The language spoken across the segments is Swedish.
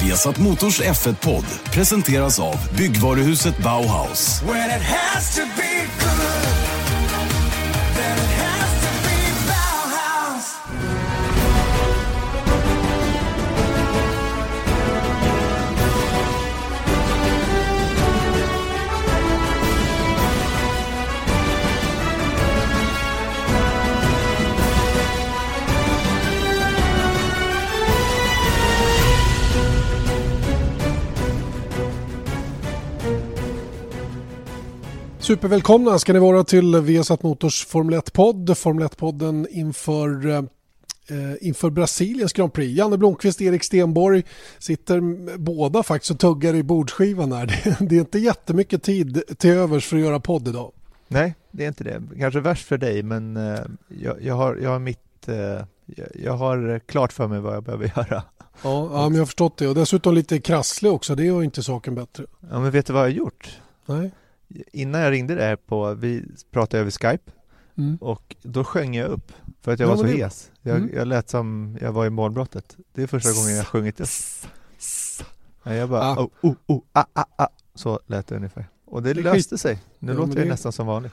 Viasat Motors F1-podd presenteras av byggvaruhuset Bauhaus. Supervälkomna ska ni vara till Viasat Motors Formel 1-podd. Formel 1-podden inför, eh, inför Brasiliens Grand Prix. Janne Blomqvist, Erik Stenborg sitter båda faktiskt och tuggar i bordskivan här. Det, det är inte jättemycket tid till övers för att göra podd idag. Nej, det är inte det. Kanske värst för dig, men eh, jag, jag, har, jag har mitt eh, jag har klart för mig vad jag behöver göra. Ja, ja men jag har förstått det. Och dessutom lite krasslig också. Det gör inte saken bättre. Ja, men vet du vad jag har gjort? Nej innan jag ringde där på, vi pratade över Skype mm. och då sjöng jag upp för att jag ja, var så det... hes. Jag, mm. jag lät som jag var i målbrottet. Det är första gången jag sjungit upp. Ja, jag bara, ah. oh, oh, oh, ah, ah, ah. Så lät det ungefär. Och det, det löste sig. Nu ja, låter det nästan som vanligt.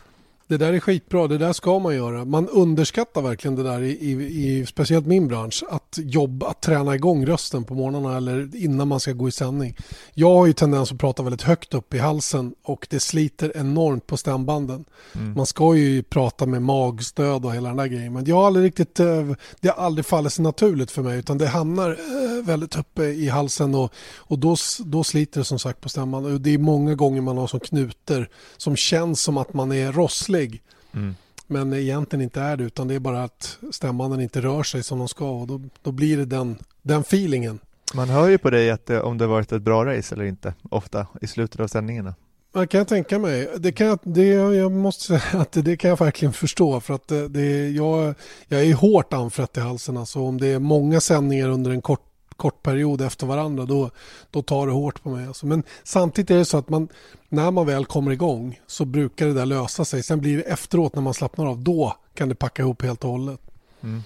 Det där är skitbra, det där ska man göra. Man underskattar verkligen det där i, i, i speciellt min bransch. Att jobba, att träna igång rösten på morgnarna eller innan man ska gå i sändning. Jag har ju tendens att prata väldigt högt upp i halsen och det sliter enormt på stämbanden. Mm. Man ska ju prata med magstöd och hela den där grejen. Men jag har aldrig riktigt, eh, det har aldrig fallit sig naturligt för mig utan det hamnar eh, väldigt uppe i halsen och, och då, då sliter det som sagt på stämbanden. Det är många gånger man har som knuter som känns som att man är rosslig rolig. Mm. Men egentligen inte är det utan det är bara att stämbanden inte rör sig som de ska och då, då blir det den, den feelingen. Man hör ju på dig att det, om det varit ett bra race eller inte, ofta i slutet av sändningarna. Det kan jag tänka mig. Det kan jag, det, jag måste säga att det kan jag verkligen förstå. För att det, det, jag, jag är hårt anfrätt i halsen. Alltså om det är många sändningar under en kort kort period efter varandra då, då tar det hårt på mig. Alltså. Men samtidigt är det så att man, när man väl kommer igång så brukar det där lösa sig. Sen blir det efteråt när man slappnar av, då kan det packa ihop helt och hållet. Mm.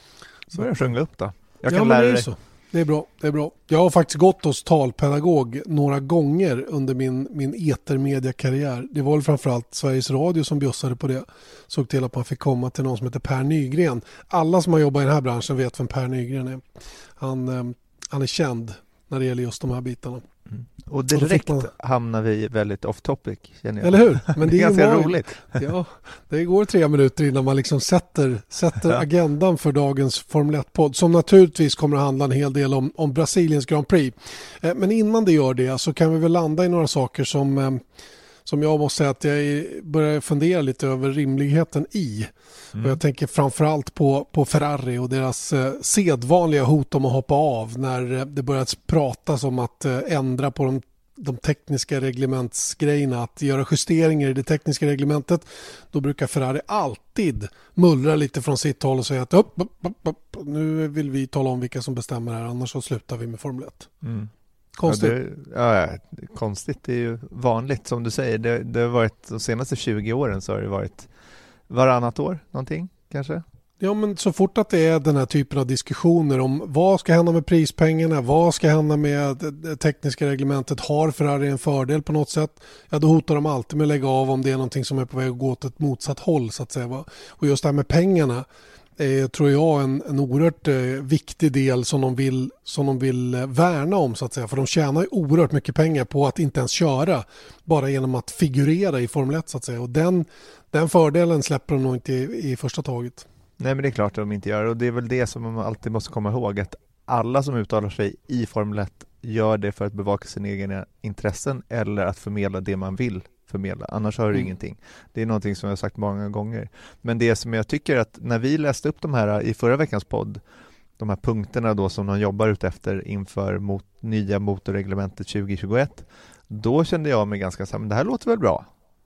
Så börjar sjunga upp då. Jag kan ja, lära dig. Så. Det är bra. Det är bra. Jag har faktiskt gått hos talpedagog några gånger under min, min etermediakarriär. Det var väl framförallt Sveriges Radio som bjussade på det. Såg till att man fick komma till någon som heter Per Nygren. Alla som har jobbat i den här branschen vet vem Per Nygren är. Han eh, han är känd när det gäller just de här bitarna. Mm. Och direkt och man... hamnar vi väldigt off topic. Känner jag. Eller hur? Men det är ganska var... roligt. ja, det går tre minuter innan man liksom sätter, sätter agendan för dagens Formel 1-podd som naturligtvis kommer att handla en hel del om, om Brasiliens Grand Prix. Eh, men innan det gör det så kan vi väl landa i några saker som eh, som jag måste säga att jag börjar fundera lite över rimligheten i. Mm. Och jag tänker framförallt på, på Ferrari och deras eh, sedvanliga hot om att hoppa av när eh, det börjat pratas om att eh, ändra på de, de tekniska reglementsgrejerna, att göra justeringar i det tekniska reglementet. Då brukar Ferrari alltid mullra lite från sitt håll och säga att upp, upp, upp, upp, nu vill vi tala om vilka som bestämmer här, annars så slutar vi med Formel 1. Mm. Konstigt. Ja, det, ja, konstigt är ju vanligt som du säger. Det, det har varit de senaste 20 åren så har det varit varannat år någonting kanske. Ja, men så fort att det är den här typen av diskussioner om vad ska hända med prispengarna, vad ska hända med det tekniska reglementet, har Ferrari en fördel på något sätt? Ja, då hotar de alltid med att lägga av om det är någonting som är på väg att gå åt ett motsatt håll så att säga. Och just det här med pengarna, är, tror jag, en, en oerhört eh, viktig del som de, vill, som de vill eh, värna om så att säga. För de tjänar ju oerhört mycket pengar på att inte ens köra bara genom att figurera i Formel 1 så att säga. Och den, den fördelen släpper de nog inte i, i första taget. Nej men det är klart att de inte gör och det är väl det som man alltid måste komma ihåg att alla som uttalar sig i Formel 1 gör det för att bevaka sina egna intressen eller att förmedla det man vill förmedla, annars har du mm. ingenting. Det är någonting som jag har sagt många gånger. Men det som jag tycker att när vi läste upp de här i förra veckans podd, de här punkterna då som de jobbar ut efter inför mot nya motorreglementet 2021, då kände jag mig ganska så här, men det här låter väl bra?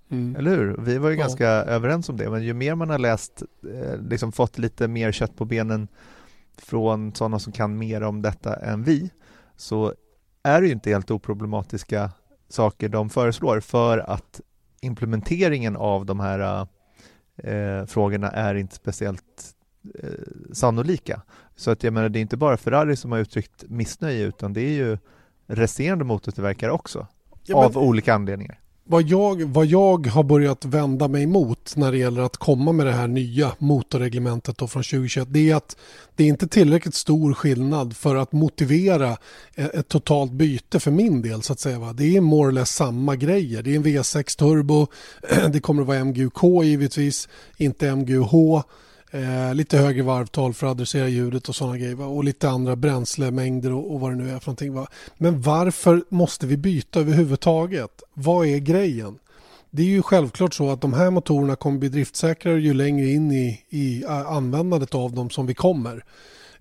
Mm. Eller hur? Vi var ju ja. ganska överens om det, men ju mer man har läst, eh, liksom fått lite mer kött på benen från sådana som kan mer om detta än vi, så är det ju inte helt oproblematiska saker de föreslår för att implementeringen av de här eh, frågorna är inte speciellt eh, sannolika. Så att jag menar, det är inte bara Ferrari som har uttryckt missnöje utan det är ju resterande motortillverkare också. Ja, men- av olika anledningar. Vad jag, vad jag har börjat vända mig emot när det gäller att komma med det här nya motorreglementet då från 2021 det är att det är inte tillräckligt stor skillnad för att motivera ett, ett totalt byte för min del så att säga. Va? Det är more or less samma grejer. Det är en V6 turbo, det kommer att vara MGUK givetvis, inte MGUH. Eh, lite högre varvtal för att adressera ljudet och sådana grejer. Va? Och lite andra bränslemängder och, och vad det nu är för någonting. Va? Men varför måste vi byta överhuvudtaget? Vad är grejen? Det är ju självklart så att de här motorerna kommer bli driftsäkrare ju längre in i, i eh, användandet av dem som vi kommer.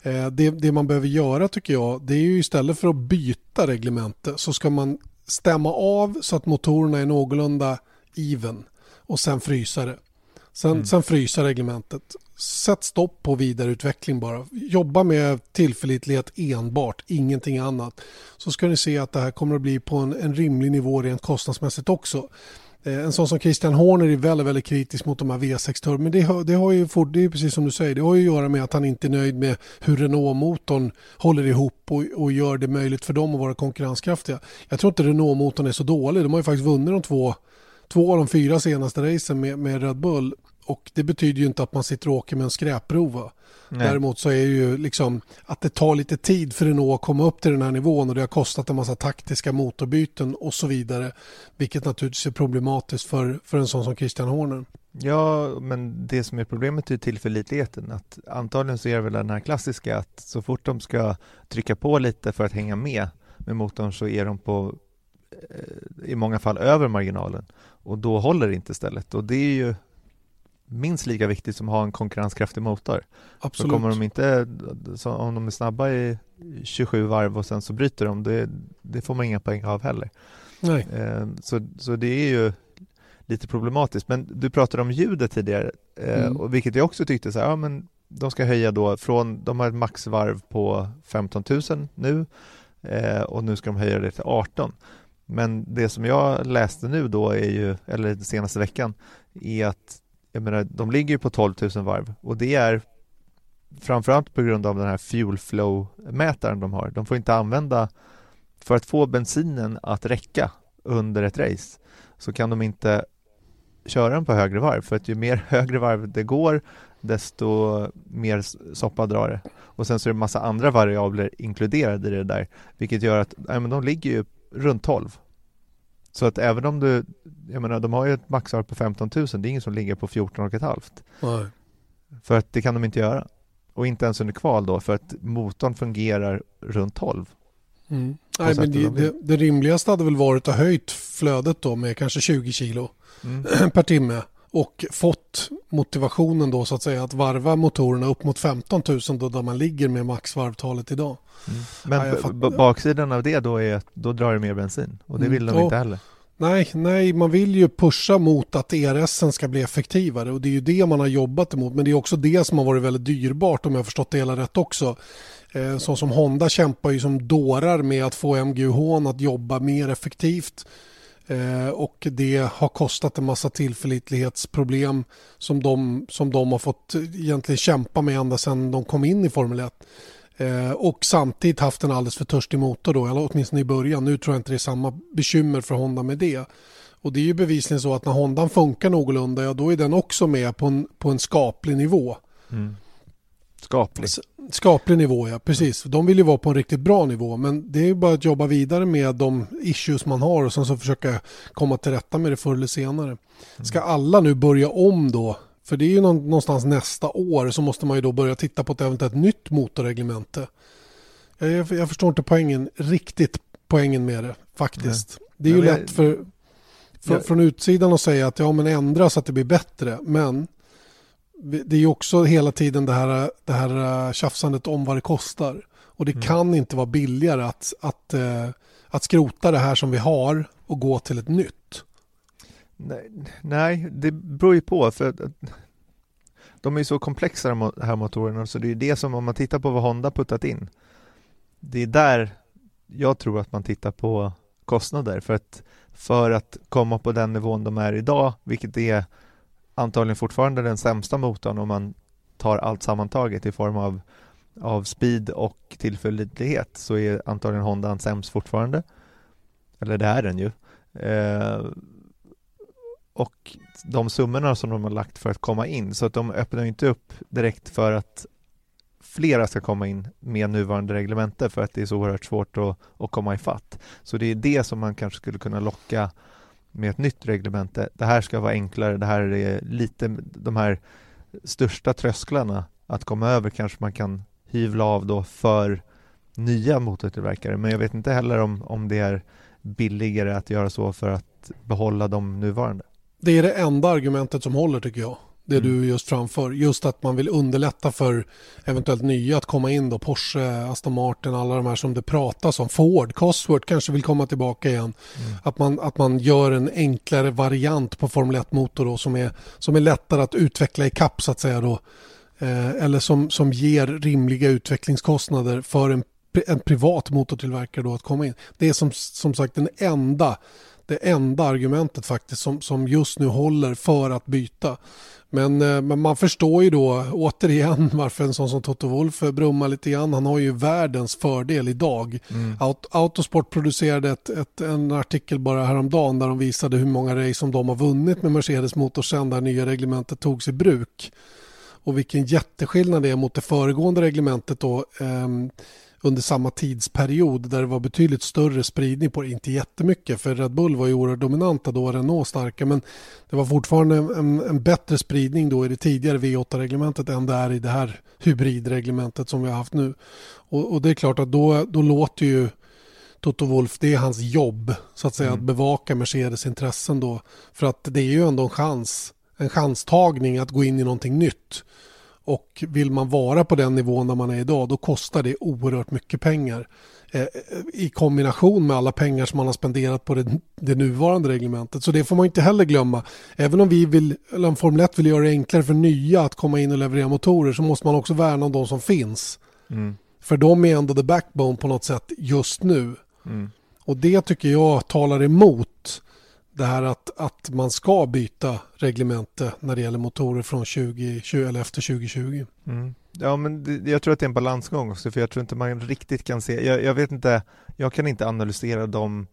Eh, det, det man behöver göra tycker jag det är ju istället för att byta reglemente så ska man stämma av så att motorerna är någorlunda even och sen frysa det. Sen, Mm. sen frysa reglementet. Sätt stopp på vidareutveckling bara. Jobba med tillförlitlighet enbart, ingenting annat. Så ska ni se att det här kommer att bli på en, en rimlig nivå rent kostnadsmässigt också. Eh, en sån som Christian Horner är väldigt, väldigt kritisk mot de här V6 turbo. Men det har, det har ju fort, det är precis som du säger, det har ju att göra med att han inte är nöjd med hur Renault-motorn håller ihop och, och gör det möjligt för dem att vara konkurrenskraftiga. Jag tror inte Renault-motorn är så dålig. De har ju faktiskt vunnit de två, två av de fyra senaste racen med, med Red Bull. Och det betyder ju inte att man sitter och åker med en skräprova. Nej. Däremot så är det ju liksom att det tar lite tid för Renault att komma upp till den här nivån och det har kostat en massa taktiska motorbyten och så vidare. Vilket naturligtvis är problematiskt för, för en sån som Christian Horner. Ja, men det som är problemet är tillförlitligheten. Att antagligen så är det väl den här klassiska att så fort de ska trycka på lite för att hänga med med motorn så är de på eh, i många fall över marginalen och då håller det inte stället och det är ju minst lika viktigt som att ha en konkurrenskraftig motor. Så Absolut. kommer de inte, om de är snabba i 27 varv och sen så bryter de, det, det får man inga poäng av heller. Nej. Eh, Så, så det är ju lite problematiskt. Men du pratade om ljudet tidigare, eh, Mm. och vilket jag också tyckte så här, ja men de ska höja då från, de har ett maxvarv på 15 000 nu eh, och nu ska de höja det till 18. Men det som jag läste nu då är ju, eller senaste veckan, är att jag menar, de ligger ju på 12 000 varv och det är framförallt på grund av den här fuel flow mätaren de har. De får inte använda för att få bensinen att räcka under ett race så kan de inte köra den på högre varv för att ju mer högre varv det går desto mer soppa drar det. Och sen så är det en massa andra variabler inkluderade i det där vilket gör att nej, men de ligger ju runt 12. Så att även om du, jag menar de har ju ett maxvarv på 15 000, det är ingen som ligger på 14 och ett halvt. Nej. För att det kan de inte göra. Och inte ens under kval då för att motorn fungerar runt 12. Mm. Nej, men det, det, det rimligaste hade väl varit att höjt flödet då med kanske 20 kilo Mm. per timme och fått motivationen då så att säga att varva motorerna upp mot 15 000 då där man ligger med maxvarvtalet idag. Men Ja, baksidan av det då är att då drar det mer bensin och det Mm. vill de Ja. inte heller. Nej, nej, man vill ju pusha mot att ERS ska bli effektivare och det är ju det man har jobbat emot. Men det är också det som har varit väldigt dyrbart om jag har förstått det hela rätt också. Eh, så som Honda kämpar ju som dårar med att få MGUH att jobba mer effektivt. Eh, och det har kostat en massa tillförlitlighetsproblem som de, som de har fått egentligen kämpa med ända sedan de kom in i Formel 1. Eh, och samtidigt haft en alldeles för törstig motor då, eller åtminstone i början. Nu tror jag inte det är samma bekymmer för Honda med det. Och det är ju bevisligen så att när Hondan funkar någorlunda, ja då är den också med på en, på en skaplig nivå. Mm. Skaplig. Skaplig nivå, ja precis. De vill ju vara på en riktigt bra nivå, men det är ju bara att jobba vidare med de issues man har och sen så försöka komma till rätta med det förr eller senare. Ska alla nu börja om då? För det är ju nå- någonstans nästa år så måste man ju då börja titta på ett eventuellt nytt motorreglemente. Jag, jag, jag förstår inte poängen, riktigt poängen med det faktiskt. Det är ju Nej, lätt för, för, Jag- från utsidan att säga att ja men ändra så att det blir bättre. Men det är också hela tiden det här, det här eh, tjafsandet om vad det kostar. Och det Mm. kan inte vara billigare att, att, eh, att skrota det här som vi har och gå till ett nytt. Nej, nej, det beror ju på för att de är ju så komplexa de här motorerna så det är ju det som om man tittar på vad Honda puttat in. Det är där jag tror att man tittar på kostnader för att för att komma på den nivån de är idag, vilket är antagligen fortfarande den sämsta motorn om man tar allt sammantaget i form av av speed och tillförlitlighet så är antagligen Hondan sämst fortfarande. Eller det är den ju. Eh, och de summorna som de har lagt för att komma in, så att de öppnar inte upp direkt för att flera ska komma in med nuvarande reglemente för att det är så oerhört svårt att, att komma ifatt. Så det är det som man kanske skulle kunna locka med ett nytt reglemente. Det här ska vara enklare, det här är lite de här största trösklarna att komma över kanske man kan hyvla av då för nya motortillverkare men jag vet inte heller om, om det är billigare att göra så för att behålla de nuvarande. Det är det enda argumentet som håller tycker jag. Det mm. du just framför. Just att man vill underlätta för eventuellt nya att komma in då. Porsche, Aston Martin, alla de här som det pratas om. Ford, Cosworth kanske vill komma tillbaka igen. Mm. Att, man, att man gör en enklare variant på Formel 1-motor då som är, som är lättare att utveckla i kapp så att säga då. Eh, eller som, som ger rimliga utvecklingskostnader för en, en privat motortillverkare då att komma in. Det är som, som sagt den enda det enda argumentet faktiskt som, som just nu håller för att byta. Men, eh, men man förstår ju då återigen varför en sån som Toto Wolff brummar lite grann. Han har ju världens fördel idag. Mm. Autosport producerade ett, ett, en artikel bara häromdagen där de visade hur många race som de har vunnit med Mercedes motor sen det nya reglementet togs i bruk. Och vilken jätteskillnad det är mot det föregående reglementet då. Eh, under samma tidsperiod där det var betydligt större spridning på det. Inte jättemycket för Red Bull var ju oerhört dominanta då, Renault starka men det var fortfarande en, en bättre spridning då i det tidigare V8-reglementet än det är i det här hybridreglementet som vi har haft nu. Och, och det är klart att då, då låter ju Toto Wolf, det är hans jobb så att säga mm. att bevaka Mercedes intressen då. För att det är ju ändå en chans, en chanstagning att gå in i någonting nytt. Och vill man vara på den nivån där man är idag då kostar det oerhört mycket pengar. Eh, I kombination med alla pengar som man har spenderat på det, det, nuvarande reglementet. Så det får man inte heller glömma. Även om vi vill, eller om Formel 1 vill göra det enklare för nya att komma in och leverera motorer så måste man också värna om de som finns. Mm. För de är ändå the backbone på något sätt just nu. Mm. Och det tycker jag talar emot det här att, att man ska byta reglemente när det gäller motorer från 20, 20 eller efter 2020. Mm. Ja, men det, jag tror att det är en balansgång också, för jag tror inte man riktigt kan se, jag, jag vet inte, jag kan inte analysera de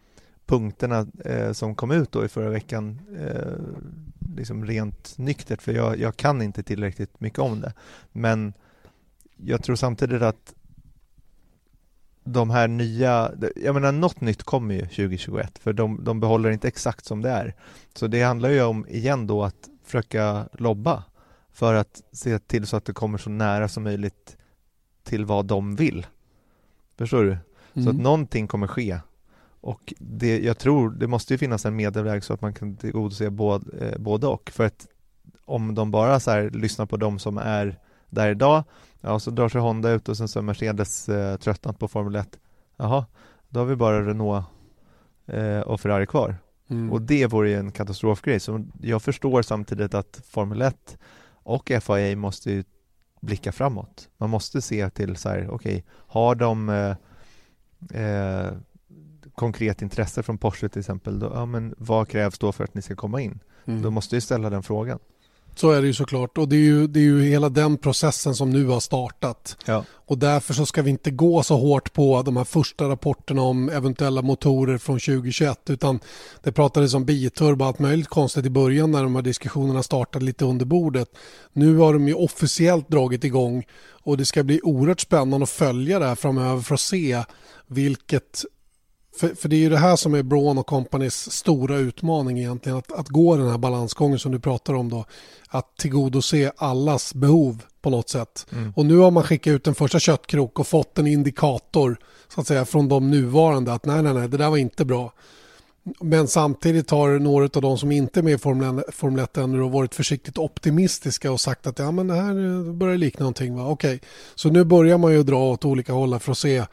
punkterna eh, som kom ut då i förra veckan eh, liksom rent nyktert, för jag, jag kan inte tillräckligt mycket om det. Men jag tror samtidigt att de här nya, jag menar något nytt kommer ju 2021 för de, de behåller inte exakt som det är. Så det handlar ju om igen då att försöka lobba för att se till så att det kommer så nära som möjligt till vad de vill. Förstår du? Mm. Så att mm. någonting kommer ske. Och det, jag tror det måste ju finnas en medelväg så att man kan tillgodose både, eh, både och. För att om de bara så lyssnar på de som är där idag Ja, så drar sig Honda ut och sen så är Mercedes eh, tröttnat på Formel 1. Jaha, då har vi bara Renault eh, och Ferrari kvar. Mm. Och det vore ju en katastrofgrej. Så jag förstår samtidigt att Formel 1 och FIA måste ju blicka framåt. Man måste se till så här, okej, okay, har de eh, eh, konkret intresse från Porsche till exempel, då, ja men vad krävs då för att ni ska komma in? Mm. Då måste ju ställa den frågan. Så är det ju såklart och det är ju, det är ju hela den processen som nu har startat. Ja. Och därför så ska vi inte gå så hårt på de här första rapporterna om eventuella motorer från 2021 utan det pratades om biturbo och allt möjligt konstigt i början när de här diskussionerna startade lite under bordet. Nu har de ju officiellt dragit igång och det ska bli oerhört spännande att följa det här framöver för att se vilket för, för det är ju det här som är Braun och Companys stora utmaning egentligen. Att, att gå den här balansgången som du pratar om då. Att tillgodose allas behov på något sätt. Mm. Och nu har man skickat ut en första köttkrok och fått en indikator så att säga från de nuvarande att nej, nej, nej, det där var inte bra. Men samtidigt har några av de som inte är med i Formel 1 ännu varit försiktigt optimistiska och sagt att ja, men det här börjar likna någonting. Va? Okej, så nu börjar man ju dra åt olika håll för att se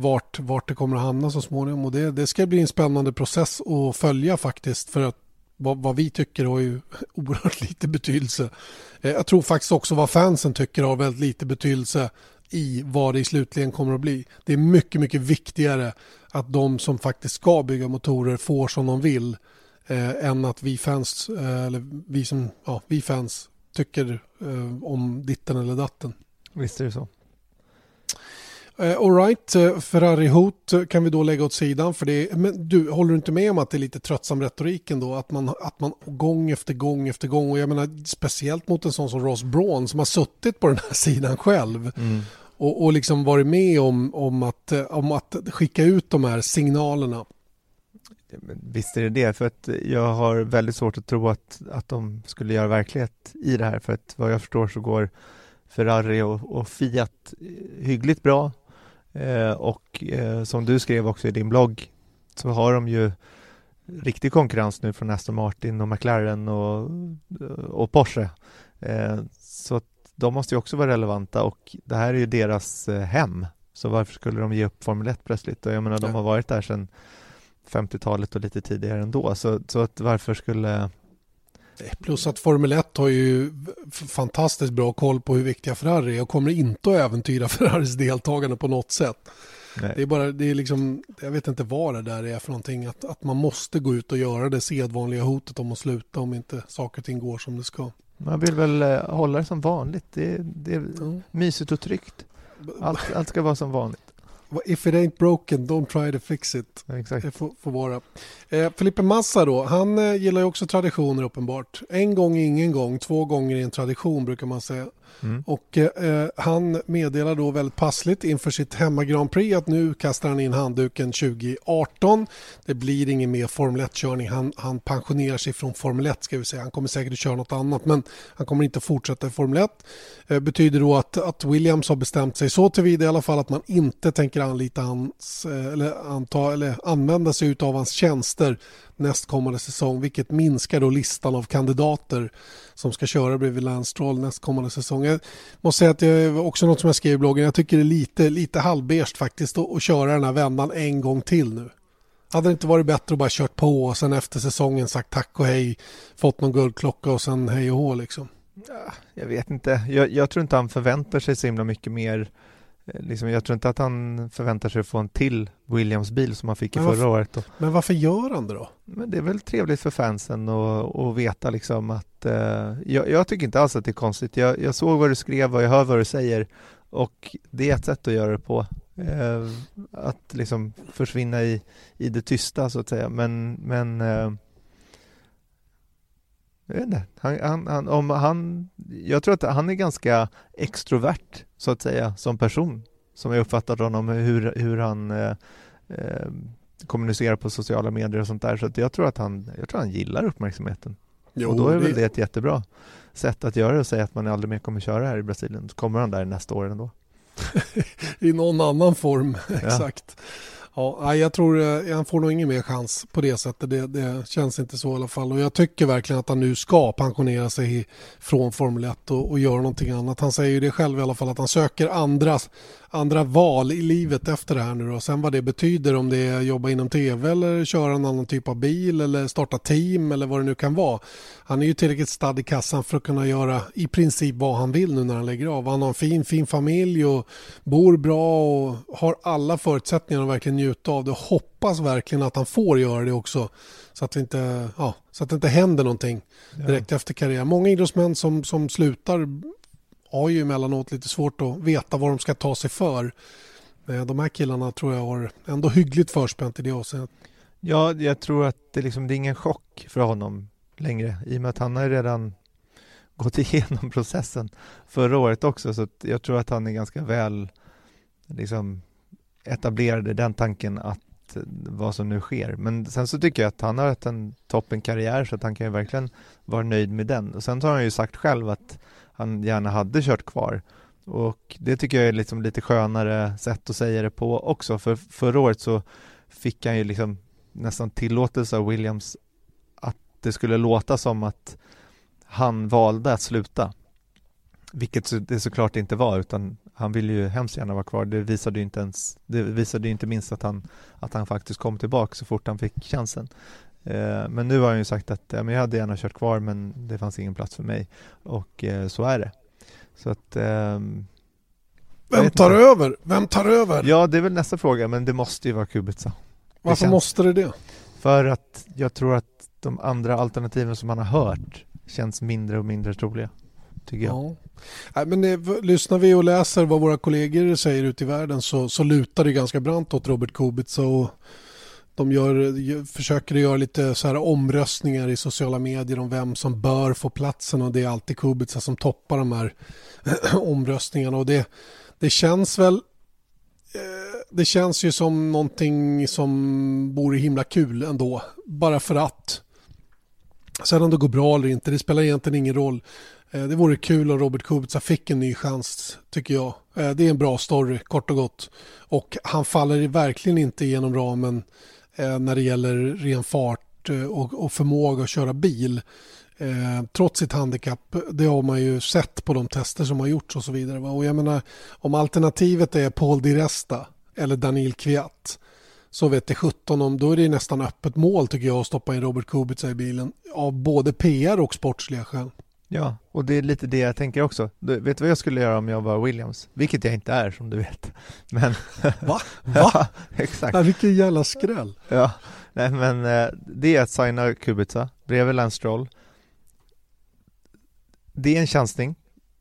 vart, vart det kommer att hamna så småningom. Och det, det ska bli en spännande process att följa faktiskt. För att vad, vad, vi tycker har ju oerhört lite betydelse. Eh, jag tror faktiskt också vad fansen tycker har väldigt lite betydelse i vad det slutligen kommer att bli. Det är mycket, mycket viktigare att de som faktiskt ska bygga motorer får som de vill eh, än att vi fans, eh, eller vi som, ja, vi fans tycker eh, om ditten eller datten. Visst är det så. Uh, Alright, uh, Ferrari-hot kan vi då lägga åt sidan. För det, men du, håller du inte med om att det är lite tröttsam retorik ändå? Att man, att man gång efter gång efter gång, och jag menar speciellt mot en sån som Ross Braun som har suttit på den här sidan själv. Mm. Och, och liksom varit med om, om, att, om att skicka ut de här signalerna. Visst är det det, för att jag har väldigt svårt att tro att, att de skulle göra verklighet i det här, för att vad jag förstår så går Ferrari och, och Fiat hyggligt bra eh, och eh, som du skrev också i din blogg så har de ju riktig konkurrens nu från Aston Martin och McLaren och, och Porsche. Eh, så att de måste ju också vara relevanta och det här är ju deras eh, hem. Så varför skulle de ge upp Formel 1 plötsligt? Och jag menar, de har varit där sedan 50-talet och lite tidigare ändå. Så, så att varför skulle... Plus att Formel 1 har ju fantastiskt bra koll på hur viktiga Ferrari är och kommer inte att äventyra Ferraris deltagande på något sätt. Nej. Det är bara, det är liksom, jag vet inte vad det där är för någonting. Att, att man måste gå ut och göra det sedvanliga hotet om att sluta om inte saker och ting går som det ska. Man vill väl eh, hålla det som vanligt. Det, det är mm. mysigt och tryggt. Allt, allt ska vara som vanligt. If it ain't broken, don't try to fix it. exakt. Det får, får vara. Eh, Felipe Massa då, han eh, gillar ju också traditioner uppenbart. En gång ingen gång, två gånger i en tradition brukar man säga. Mm. Och eh, han meddelar då väldigt passligt inför sitt hemma Grand Prix att nu kastar han in handduken 2018. Det blir ingen mer Formel 1-körning. Han, han pensionerar sig från Formel 1 ska vi säga. Han kommer säkert att köra något annat men han kommer inte fortsätta i Formel 1. Eh, betyder då att, att Williams har bestämt sig så tillvida i alla fall att man inte tänker anlita hans eh, eller, anta, eller använda sig av hans tjänster nästkommande säsong vilket minskar då listan av kandidater som ska köra bredvid Lance Stroll nästkommande säsong. Jag måste säga att det är också något som jag skrev i bloggen. Jag tycker det är lite, lite halvbeige faktiskt att, att köra den här vändan en gång till nu. Hade det inte varit bättre att bara kört på och sen efter säsongen sagt tack och hej, fått någon guldklocka och sen hej och hå liksom? Jag vet inte. Jag, jag tror inte han förväntar sig så himla mycket mer Eh, liksom, jag tror inte att han förväntar sig att få en till Williams-bil som han fick i förra året. Då. Men varför gör han det då? Men det är väl trevligt för fansen att veta liksom att eh, jag, jag, tycker inte alls att det är konstigt. Jag, jag, såg vad du skrev och jag hör vad du säger och det är ett sätt att göra det på. Eh, att liksom försvinna i, i det tysta så att säga. Men, men eh, jag vet inte. Han, han, han, om han, jag tror att han är ganska extrovert så att säga som person som jag uppfattar honom hur, hur han eh, eh, kommunicerar på sociala medier och sånt där så att jag tror att han, jag tror han gillar uppmärksamheten. Jo, och då är det... väl det ett jättebra sätt att göra det och säga att man aldrig mer kommer köra här i Brasilien. Så kommer han där nästa år ändå. I någon annan form, exakt. Ja, jag tror eh, han får nog ingen mer chans på det sättet. Det, det, känns inte så i alla fall. Och jag tycker verkligen att han nu ska pensionera sig från Formel 1 och, och göra någonting annat. Han säger ju det själv i alla fall att han söker andra, andra val i livet efter det här nu då. Sen vad det betyder om det är jobba inom tv eller köra en annan typ av bil eller starta team eller vad det nu kan vara. Han är ju tillräckligt stadd i kassan för att kunna göra i princip vad han vill nu när han lägger av. Han har en fin, fin familj och bor bra och har alla förutsättningar att verkligen njuta av det. Hoppas verkligen att han får göra det också så att, inte, ja, så att det inte händer någonting direkt ja. efter karriären. Många idrottsmän som, som slutar har ju emellanåt lite svårt att veta vad de ska ta sig för. Eh, de här killarna tror jag har ändå hyggligt förspänt i det avseendet. Ja, jag tror att det, liksom, det är ingen chock för honom längre i och med att han har redan gått igenom processen förra året också så jag tror att han är ganska väl liksom, etablerad i den tanken att eh, vad som nu sker. Men sen så tycker jag att han har haft en toppen karriär så att han kan ju verkligen vara nöjd med den. Och sen har han ju sagt själv att han gärna hade kört kvar. Och det tycker jag är liksom lite skönare sätt att säga det på också. För förra året så fick han ju liksom nästan tillåtelse av Williams att det skulle låta som att han valde att sluta. Vilket det såklart inte var utan han ville ju hemskt gärna vara kvar. Det visade ju inte ens, det visade ju inte minst att han, att han faktiskt kom tillbaka så fort han fick chansen. Eh, men nu har han ju sagt att ja, men jag hade gärna kört kvar men det fanns ingen plats för mig och eh, så är det. Så att ehm, Vem tar inte. över? Vem tar över? Ja, det är väl nästa fråga men det måste ju vara Kubica. Varför känns, måste det det? För att jag tror att de andra alternativen som man har hört känns mindre och mindre troliga. tycker jag. Ja. Nej, men det, lyssnar vi och läser vad våra kollegor säger ute i världen så, så lutar det ganska brant åt Robert Kubica och de gör, försöker göra lite så här omröstningar i sociala medier om vem som bör få platsen och det är alltid Kubica som toppar de här omröstningarna och det, det känns väl eh, det känns ju som någonting som vore himla kul ändå. Bara för att. Sen om det går bra eller inte, det spelar egentligen ingen roll. Eh, det vore kul om Robert Kubica fick en ny chans, tycker jag. Eh, det är en bra story, kort och gott. Och han faller verkligen inte genom ramen Eh, när det gäller ren fart eh, och, och, förmåga att köra bil. Eh, trots sitt handikapp. Det har man ju sett på de tester som har gjorts och så vidare. Och jag menar, om alternativet är Paul Di Resta eller Daniel Kviat så vet det 17 om, då är det nästan öppet mål tycker jag att stoppa in Robert Kubica i bilen av både PR och sportsliga skäl. Ja, och det är lite det jag tänker också. Du, vet du vad jag skulle göra om jag var Williams? Vilket jag inte är som du vet. Men... Va? Va? ja, exakt. Nej, vilken jävla skräll. Ja, nej men eh, det är att signa Kubica bredvid Lance Stroll. Det är en chansning,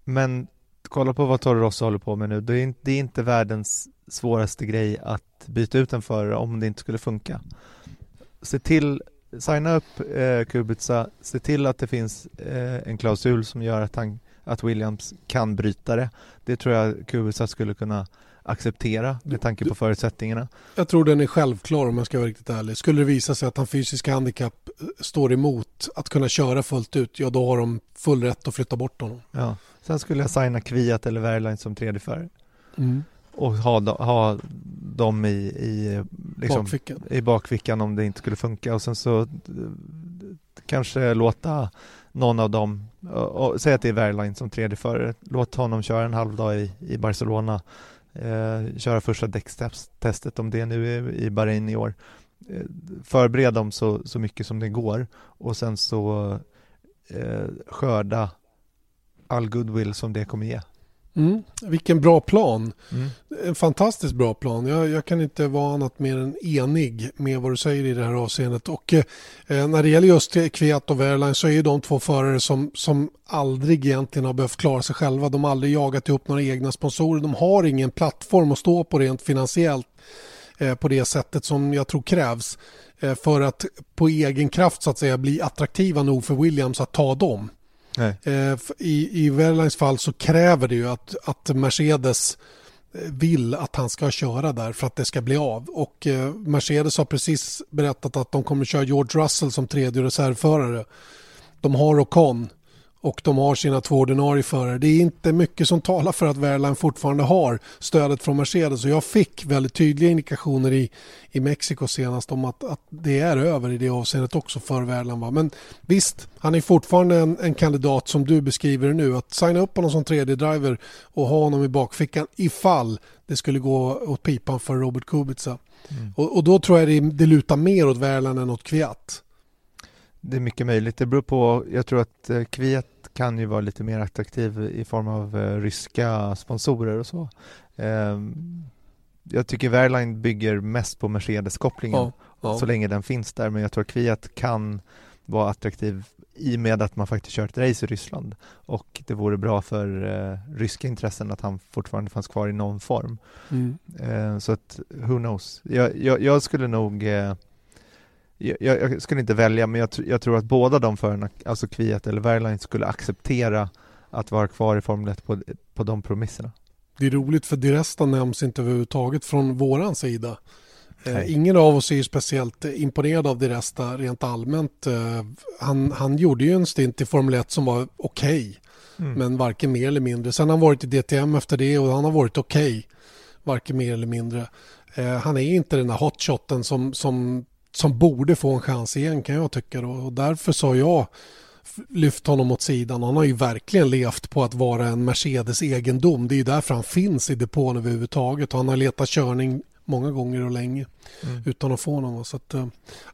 men kolla på vad Toro Rosso håller på med nu. Det är, inte, det är inte världens svåraste grej att byta ut en förare om det inte skulle funka. Se till signa upp eh, Kubica, se till att det finns eh, en klausul som gör att, han, att Williams kan bryta det. Det tror jag Kubica skulle kunna acceptera med tanke på förutsättningarna. Jag tror den är självklar om jag ska vara riktigt ärlig. Skulle det visa sig att han fysiska handikapp eh, står emot att kunna köra fullt ut, ja då har de full rätt att flytta bort honom. Ja. Sen skulle jag signa Kviat eller Wehrlein som tredje förare. Mm och ha, ha dem i, i, liksom, bakfickan. i bakfickan om det inte skulle funka och sen så kanske låta någon av dem, och, säg att det är Wehrlein som tredje förare, låt honom köra en halv dag i, i Barcelona, eh, köra första däckstestet om det nu är i Bahrain i år. Eh, förbered dem så, så mycket som det går och sen så eh, skörda all goodwill som det kommer ge. Mm. Vilken bra plan. Mm. En fantastiskt bra plan. Jag, jag, kan inte vara annat mer än enig med vad du säger i det här avseendet. Och eh, när det gäller just Kviat och Wehrlein så är ju de två förare som, som aldrig egentligen har behövt klara sig själva. De har aldrig jagat ihop några egna sponsorer. De har ingen plattform att stå på rent finansiellt eh, på det sättet som jag tror krävs eh, för att på egen kraft så att säga bli attraktiva nog för Williams att ta dem. Eh, I, I Wehrleins fall så kräver det ju att, att Mercedes eh, vill att han ska köra där för att det ska bli av. Och eh, Mercedes har precis berättat att de kommer köra George Russell som tredje reservförare. De har Ocon och de har sina två ordinarie förare. Det är inte mycket som talar för att Wehrlein fortfarande har stödet från Mercedes och jag fick väldigt tydliga indikationer i, i Mexiko senast om att, att det är över i det avseendet också för Wehrlein. Va? Men visst, han är fortfarande en, en kandidat som du beskriver nu att signa upp honom som tredje driver och ha honom i bakfickan ifall det skulle gå åt pipan för Robert Kubica. Mm. Och, och, då tror jag det, det lutar mer åt Wehrlein än åt Kviat. Det är mycket möjligt. Det beror på, jag tror att eh, Kviat kan ju vara lite mer attraktiv i form av eh, ryska sponsorer och så. Ehm, jag tycker Wehrlein bygger mest på Mercedes-kopplingen ja, ja. så länge den finns där, men jag tror att Kviat kan vara attraktiv i och med att man faktiskt kört ett race i Ryssland och det vore bra för eh, ryska intressen att han fortfarande fanns kvar i någon form. Mm. Eh, så att, who knows. Jag, jag, jag skulle nog eh, jag, jag, skulle inte välja, men jag, jag, tror att båda de förarna, alltså Kviat eller Wehrlein, skulle acceptera att vara kvar i Formel 1 på, på de promisserna. Det är roligt för Diresta nämns inte överhuvudtaget från våran sida. Eh, ingen av oss är speciellt imponerad av Diresta rent allmänt. Eh, han, han gjorde ju en stint i Formel 1 som var okej, okay, mm. men varken mer eller mindre. Sen har han varit i DTM efter det och han har varit okej, okay, varken mer eller mindre. Eh, han är inte den där hotshoten som, som som borde få en chans igen kan jag tycka. Då. Och därför sa jag lyft honom åt sidan. Han har ju verkligen levt på att vara en Mercedes egendom. Det är ju därför han finns i depån överhuvudtaget. Och han har letat körning många gånger och länge mm. utan att få någon. Så att, äh,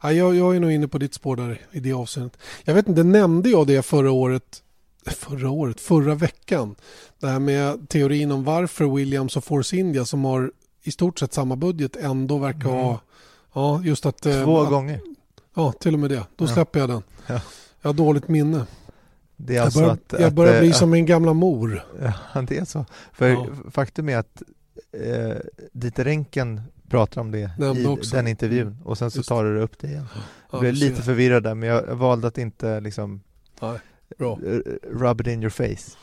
jag, jag är nog inne på ditt spår där i det avseendet. Jag vet inte, nämnde jag det förra året förra året, förra veckan. Det här med teorin om varför Williams och Force India som har i stort sett samma budget ändå verkar mm. ha Ja, just att... Två att, gånger. Ja, till och med det. Då ja. släpper jag den. Ja. Jag har dåligt minne. Det är alltså jag börjar, att, jag börjar att, bli att, som min gamla mor. Ja, det är så. För Ja. faktum är att eh, Dieter Renken pratar om det Nämnde i också. Mm. den intervjun och sen så Just tar du upp det igen. Ja, Jag blev lite förvirrad där men jag valde att inte liksom Nej, bra. rub it in your face.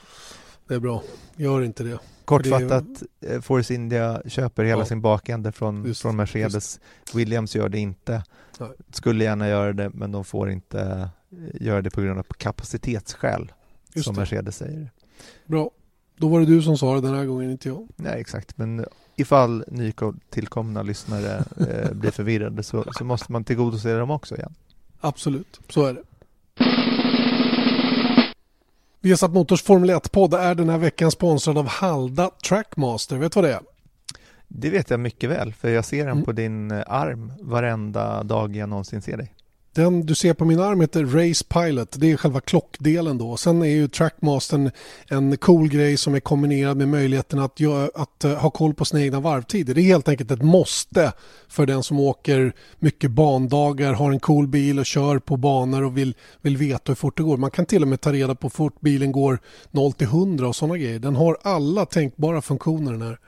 Det är bra. Gör inte det. Kortfattat, eh, Force India köper hela Ja. sin bakände från, Just, från Mercedes. Williams gör det inte. Nej. Skulle gärna göra det men de får inte eh, göra det på grund av kapacitetsskäl Just som det. Mercedes säger. Bra. Då var det du som sa det den här gången, inte jag. Nej exakt, men ifall nytillkomna lyssnare eh, blir förvirrade så, så måste man tillgodose dem också igen. Absolut, så är det. Viasat Motors Formel 1-podd är den här veckan sponsrad av Halda Trackmaster. Vet du vad det är? Det vet jag mycket väl, för jag ser den Mm. på din eh, arm varenda dag jag någonsin ser dig. Den du ser på min arm heter Race Pilot. Det är själva klockdelen då. Sen är ju Trackmastern en cool grej som är kombinerad med möjligheten att, göra, att eh, ha koll på sina egna varvtider. Det är helt enkelt ett måste för den som åker mycket bandagar, har en cool bil och kör på banor och vill, vill veta hur fort det går. Man kan till och med ta reda på hur fort bilen går 0 till 100 och sådana grejer. Den har alla tänkbara funktioner den här.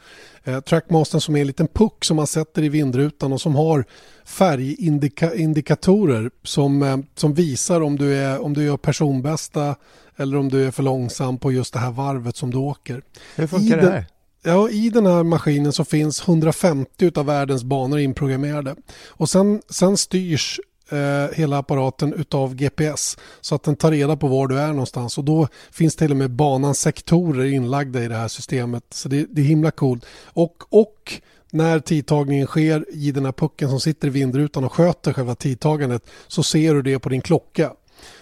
Eh, Trackmastern som är en liten puck som man sätter i vindrutan och som har färgindikatorer som, eh, som visar om du, är, om du gör personbästa eller om du är för långsam på just det här varvet som du åker. Hur I funkar det den- här? Ja, I den här maskinen så finns 150 av världens banor inprogrammerade. Och sen, sen styrs eh, hela apparaten utav GPS så att den tar reda på var du är någonstans. Och då finns till och med banans sektorer inlagda i det här systemet. Så det, det är himla coolt. Och, och när tidtagningen sker i den här pucken som sitter i vindrutan och sköter själva tidtagandet så ser du det på din klocka.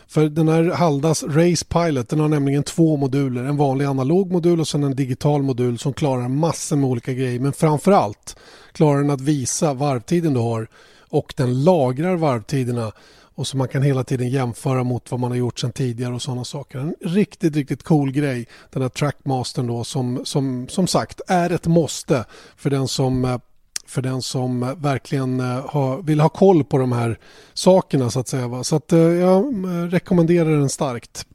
För den här Haldas Race Pilot den har nämligen två moduler. En vanlig analog modul och sen en digital modul som klarar massor med olika grejer. Men framförallt klarar den att visa varvtiden du har och den lagrar varvtiderna och så man kan hela tiden jämföra mot vad man har gjort sedan tidigare och sådana saker. En riktigt, riktigt cool grej. Den här Trackmastern då som, som, som sagt är ett måste för den som för den som verkligen eh, har, vill ha koll på de här sakerna så att säga. Va? Så att eh, jag eh, rekommenderar den starkt.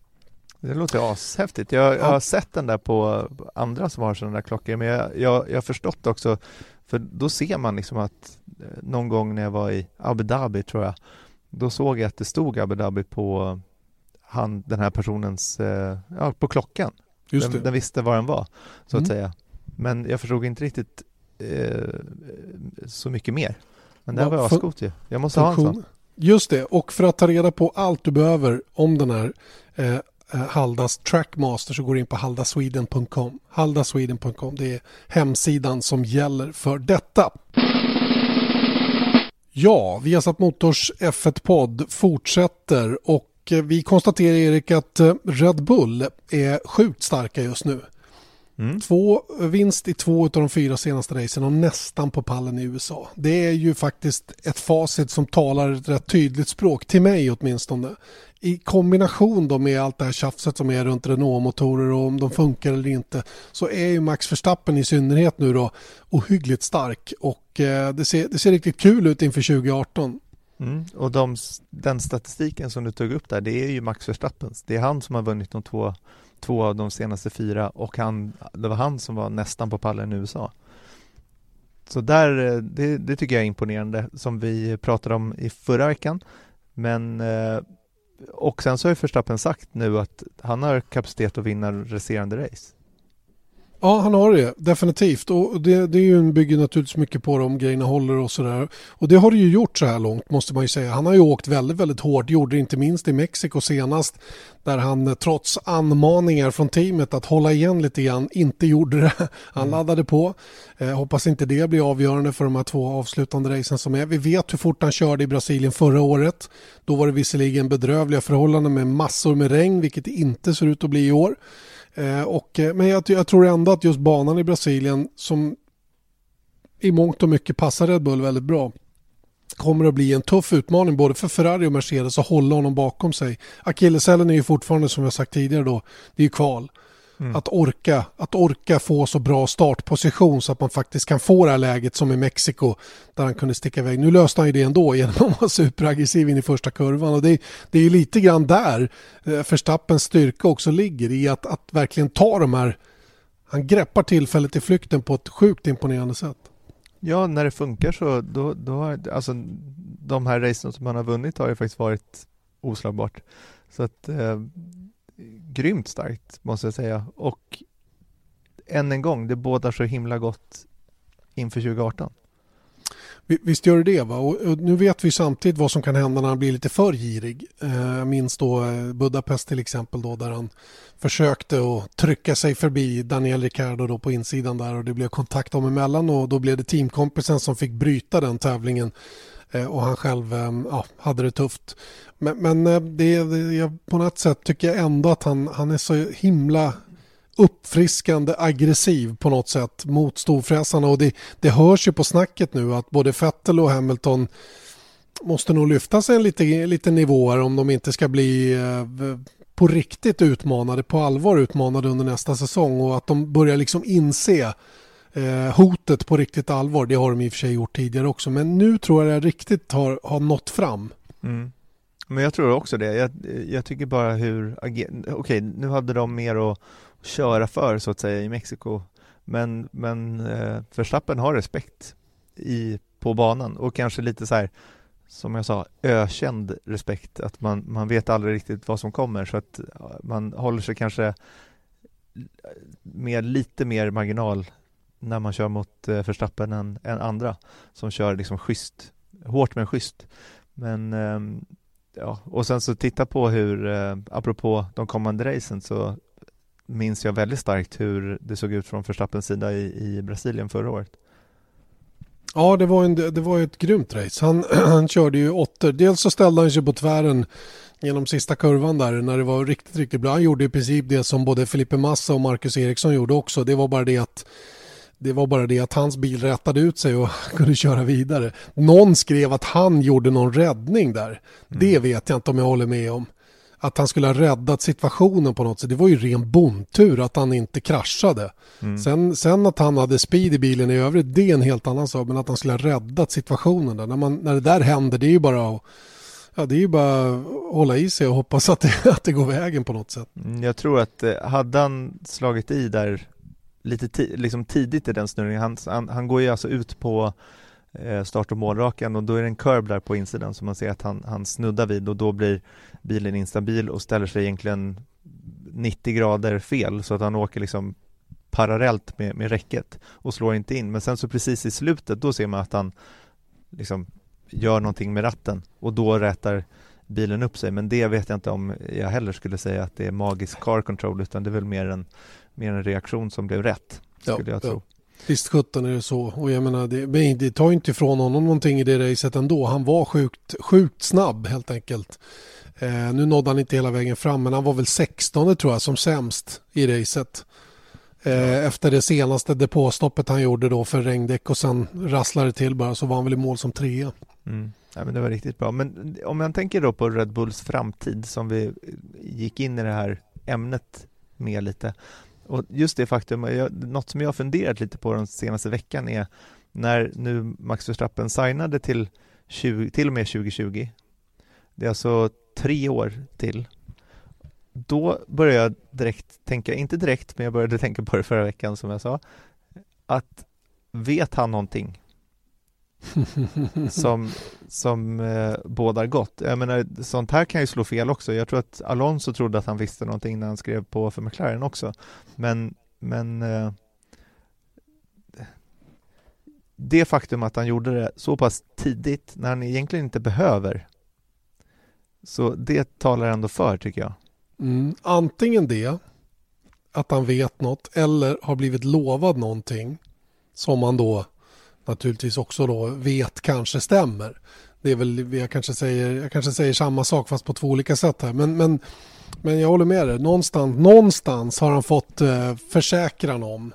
Det låter ashäftigt. Jag, jag Ja. har sett den där på andra som har sådana där klockor men jag, jag, jag har förstått också för då ser man liksom att någon gång när jag var i Abu Dhabi tror jag då såg jag att det stod Abu Dhabi på han, den här personens, eh, ja på klockan. Just den, den visste var den var så att Mm. säga. Men jag förstod inte riktigt eh, så mycket mer. Men det här var ascoolt ju. Jag måste ha en Funktion. sån. Just det, och för att ta reda på allt du behöver om den här eh, eh, Haldas Trackmaster så går du in på haldasweden.com. Haldasweden.com, det är hemsidan som gäller för detta. Ja, vi har satt Motors F1-podd fortsätter och eh, vi konstaterar Erik att eh, Red Bull är sjukt starka just nu. Mm. Två vinst i två av de fyra senaste racen och nästan på pallen i USA. Det är ju faktiskt ett facit som talar ett rätt tydligt språk, till mig åtminstone. I kombination då med allt det här tjafset som är runt Renault-motorer och om de funkar eller inte så är ju Max Verstappen i synnerhet nu då ohyggligt stark och eh, det ser, det ser riktigt kul ut inför 2018. Mm. Och de, den statistiken som du tog upp där, det är ju Max Verstappens. Det är han som har vunnit de två, två av de senaste fyra och han, det var han som var nästan på pallen i USA. Så där, eh, det, det tycker jag är imponerande, som vi pratade om i förra veckan. Men, eh, och sen så har ju Verstappen sagt nu att han har kapacitet att vinna resterande race. Ja, han har det definitivt och det, det är ju, bygger naturligtvis mycket på de grejerna håller och sådär. Och det har det ju gjort så här långt måste man ju säga. Han har ju åkt väldigt, väldigt hårt, gjorde det inte minst i Mexiko senast där han eh, trots anmaningar från teamet att hålla igen lite grann inte gjorde det. Han laddade på. Eh, hoppas inte det blir avgörande för de här två avslutande racen som är. Vi vet hur fort han körde i Brasilien förra året. Då var det visserligen bedrövliga förhållanden med massor med regn vilket det inte ser ut att bli i år. Eh, och, eh, men jag, jag tror ändå att just banan i Brasilien som i mångt och mycket passar Red Bull väldigt bra kommer att bli en tuff utmaning både för Ferrari och Mercedes att hålla honom bakom sig. Akilleshälen är ju fortfarande som jag sagt tidigare då, det är ju kval. Mm. Att, orka, att orka få så bra startposition så att man faktiskt kan få det här läget som i Mexiko där han kunde sticka iväg. Nu löste han ju det ändå genom att vara superaggressiv in i första kurvan och det, det är lite grann där eh, Verstappens styrka också ligger i att, att verkligen ta de här han greppar tillfället i flykten på ett sjukt imponerande sätt. Ja, när det funkar så då, då har, alltså de här racen som han har vunnit har ju faktiskt varit oslagbart. Så att eh, grymt starkt måste jag säga och än en gång, det bådar så himla gott inför 2018. Visst gör det det va? Och nu vet vi samtidigt vad som kan hända när han blir lite för girig. Eh, jag minns då eh, Budapest till exempel då där han försökte att trycka sig förbi Daniel Ricciardo då på insidan där och det blev kontakt dem emellan och då blev det teamkompisen som fick bryta den tävlingen Eh, och han själv eh, ja, hade det tufft. Men, men eh, det, det, på något sätt tycker jag ändå att han, han är så himla uppfriskande aggressiv på något sätt mot storfräsarna och det, det hörs ju på snacket nu att både Vettel och Hamilton måste nog lyfta sig en lite, lite nivåer om de inte ska bli eh, på riktigt utmanade, på allvar utmanade under nästa säsong och att de börjar liksom inse eh, hotet på riktigt allvar. Det har de i och för sig gjort tidigare också men nu tror jag det riktigt har, har nått fram. Mm. Men jag tror också det. Jag, jag tycker bara hur, okej okay, nu hade de mer att köra för så att säga i Mexiko. Men, men eh, Verstappen har respekt i, på banan och kanske lite så här som jag sa, ökänd respekt. Att man, man vet aldrig riktigt vad som kommer så att man håller sig kanske eh, med lite mer marginal när man kör mot eh, Verstappen än, än andra som kör liksom schysst, hårt men schysst. Men eh, ja, och sen så titta på hur, eh, apropå de kommande racen så minns jag väldigt starkt hur det såg ut från Verstappens sida i, i Brasilien förra året. Ja, det var, en, det var ett grymt race. Han, han körde ju åttor. Dels så ställde han sig på tvären genom sista kurvan där när det var riktigt, riktigt bra. Han gjorde i princip det som både Felipe Massa och Marcus Eriksson gjorde också. Det var bara det att det var bara det att hans bil rättade ut sig och kunde köra vidare. Någon skrev att han gjorde någon räddning där. Mm. Det vet jag inte om jag håller med om att han skulle ha räddat situationen på något sätt. Det var ju ren bondtur att han inte kraschade. Mm. Sen, sen att han hade speed i bilen i övrigt, det är en helt annan sak. Men att han skulle ha räddat situationen där. När, man, när det där händer, det är ju bara att Ja, det är ju bara att hålla i sig och hoppas att det, att det går vägen på något sätt. Mm, jag tror att eh, hade han slagit i där lite liksom tidigt i den snurringen, han, han, han går ju alltså ut på Eh, start och målrakan och då är det en curb där på insidan som man ser att han, han snuddar vid och då blir bilen instabil och ställer sig egentligen 90 grader fel så att han åker liksom parallellt med, med räcket och slår inte in. Men sen så precis i slutet då ser man att han liksom gör någonting med ratten och då rätar bilen upp sig. Men det vet jag inte om jag heller skulle säga att det är magisk car control utan det är väl mer en, mer en reaktion som blev rätt. Skulle ja, jag tro. Ja. Visst sjutton är det så. Och jag menar, det, det tar inte ifrån honom någonting i det racet ändå. Han var sjukt, sjukt snabb helt enkelt. Eh, nu nådde han inte hela vägen fram, men han var väl 16 tror jag som sämst i racet. Eh, efter det senaste depåstoppet han gjorde då för regndäck och sen rasslade till bara så var han väl i mål som trea. Mm. Ja, men det var riktigt bra. Men om man tänker då på Red Bulls framtid som vi gick in i det här ämnet med lite. Och just det faktum, något som jag har funderat lite på den senaste veckan är när nu Max Verstappen signade till, 20, till och med 2020, det är alltså tre år till, då började jag direkt tänka, inte direkt, men jag började tänka på det förra veckan som jag sa, att vet han någonting? som, som eh, bådar gott. Jag menar, sånt här kan ju slå fel också. Jag tror att Alonso trodde att han visste någonting när han skrev på för McLaren också. Men, men eh, det faktum att han gjorde det så pass tidigt när han egentligen inte behöver så det talar ändå för tycker jag. Mm, antingen det, att han vet något eller har blivit lovad någonting som han då naturligtvis också då vet kanske stämmer. Det är väl, jag kanske säger, jag kanske säger samma sak fast på två olika sätt här. Men, men, men jag håller med dig. Någonstans, någonstans har han fått eh, försäkran om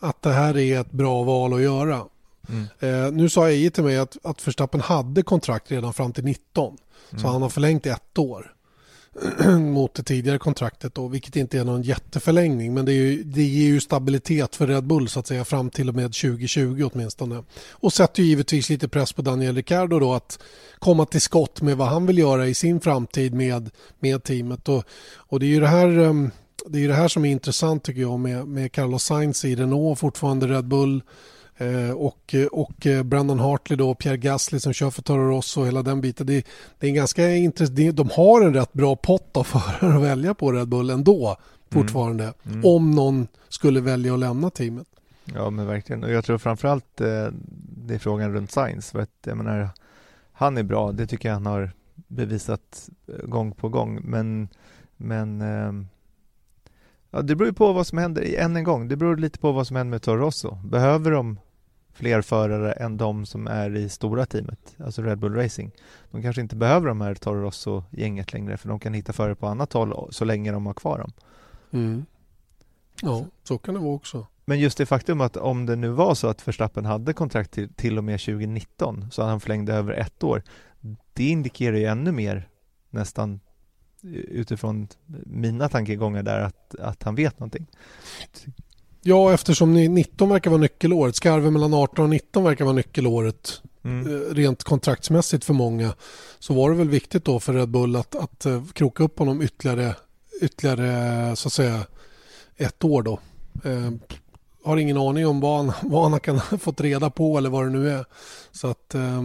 att det här är ett bra val att göra. Mm. Eh, nu sa Eje till mig att, att Verstappen hade kontrakt redan fram till 19. Mm. Så han har förlängt ett år. mot det tidigare kontraktet då, vilket inte är någon jätteförlängning men det, är ju, det ger ju stabilitet för Red Bull så att säga fram till och med 2020 åtminstone. Och sätter ju givetvis lite press på Daniel Ricciardo då att komma till skott med vad han vill göra i sin framtid med, med teamet och, och det är ju det här ehm, det är det här som är intressant tycker jag med, med Carlos Sainz i Renault, fortfarande Red Bull och, och Brandon Hartley då, Pierre Gasly som kör för Toro Rosso och hela den biten. Det, det är ganska intressant. De har en rätt bra pott av förare att välja på Red Bull ändå mm. fortfarande. Mm. Mm. Om någon skulle välja att lämna teamet. Ja men verkligen och jag tror framförallt eh, det är frågan runt Sainz för att jag menar han är bra, det tycker jag han har bevisat eh, gång på gång men men eh, Ja, det beror ju på vad som händer, än en gång, det beror lite på vad som händer med Toro Rosso. Behöver de fler förare än de som är i stora teamet, alltså Red Bull Racing. De kanske inte behöver de här Toro Rosso-gänget längre för de kan hitta förare på annat håll så länge de har kvar dem. Mm. Ja, så kan det vara också. Men just det faktum att om det nu var så att Verstappen hade kontrakt till, till och med 2019 så att han förlängde över ett år, det indikerar ju ännu mer nästan utifrån mina tankegångar där att, att han vet någonting. Ja, eftersom 19 verkar vara nyckelåret. Skarven mellan 18 och 19 verkar vara nyckelåret. Mm. Eh, rent kontraktsmässigt för många. Så var det väl viktigt då för Red Bull att, att eh, kroka upp honom ytterligare, ytterligare så att säga ett år då. Eh, har ingen aning om vad han, vad han kan ha fått reda på eller vad det nu är. Så att eh,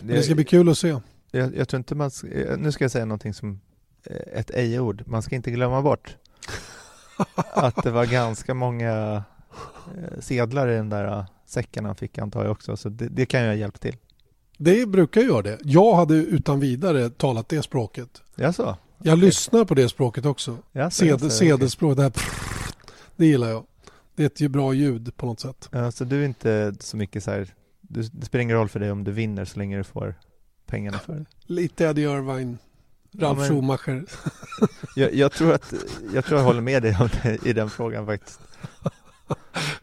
det, det ska bli kul att se. Jag, jag tror inte man ska, nu ska jag säga någonting som Eh, ett ej-ord. Man ska inte glömma bort att det var ganska många eh, sedlar i den där eh, säcken han fick antar jag också, så det, det kan jag hjälpa till. Det brukar göra det. Jag hade utan vidare talat det språket. Jag okay. lyssnar på det språket också. Jaså, Sedelspråk, det här det gillar jag. Det är ett ju bra ljud på något sätt. Ja, så du är inte så mycket så här, du, det spelar ingen roll för dig om du vinner så länge du får pengarna för det? Lite Eddie Irvine Ralf ja, Schumacher. jag, jag, tror att jag tror jag håller med dig i den frågan faktiskt.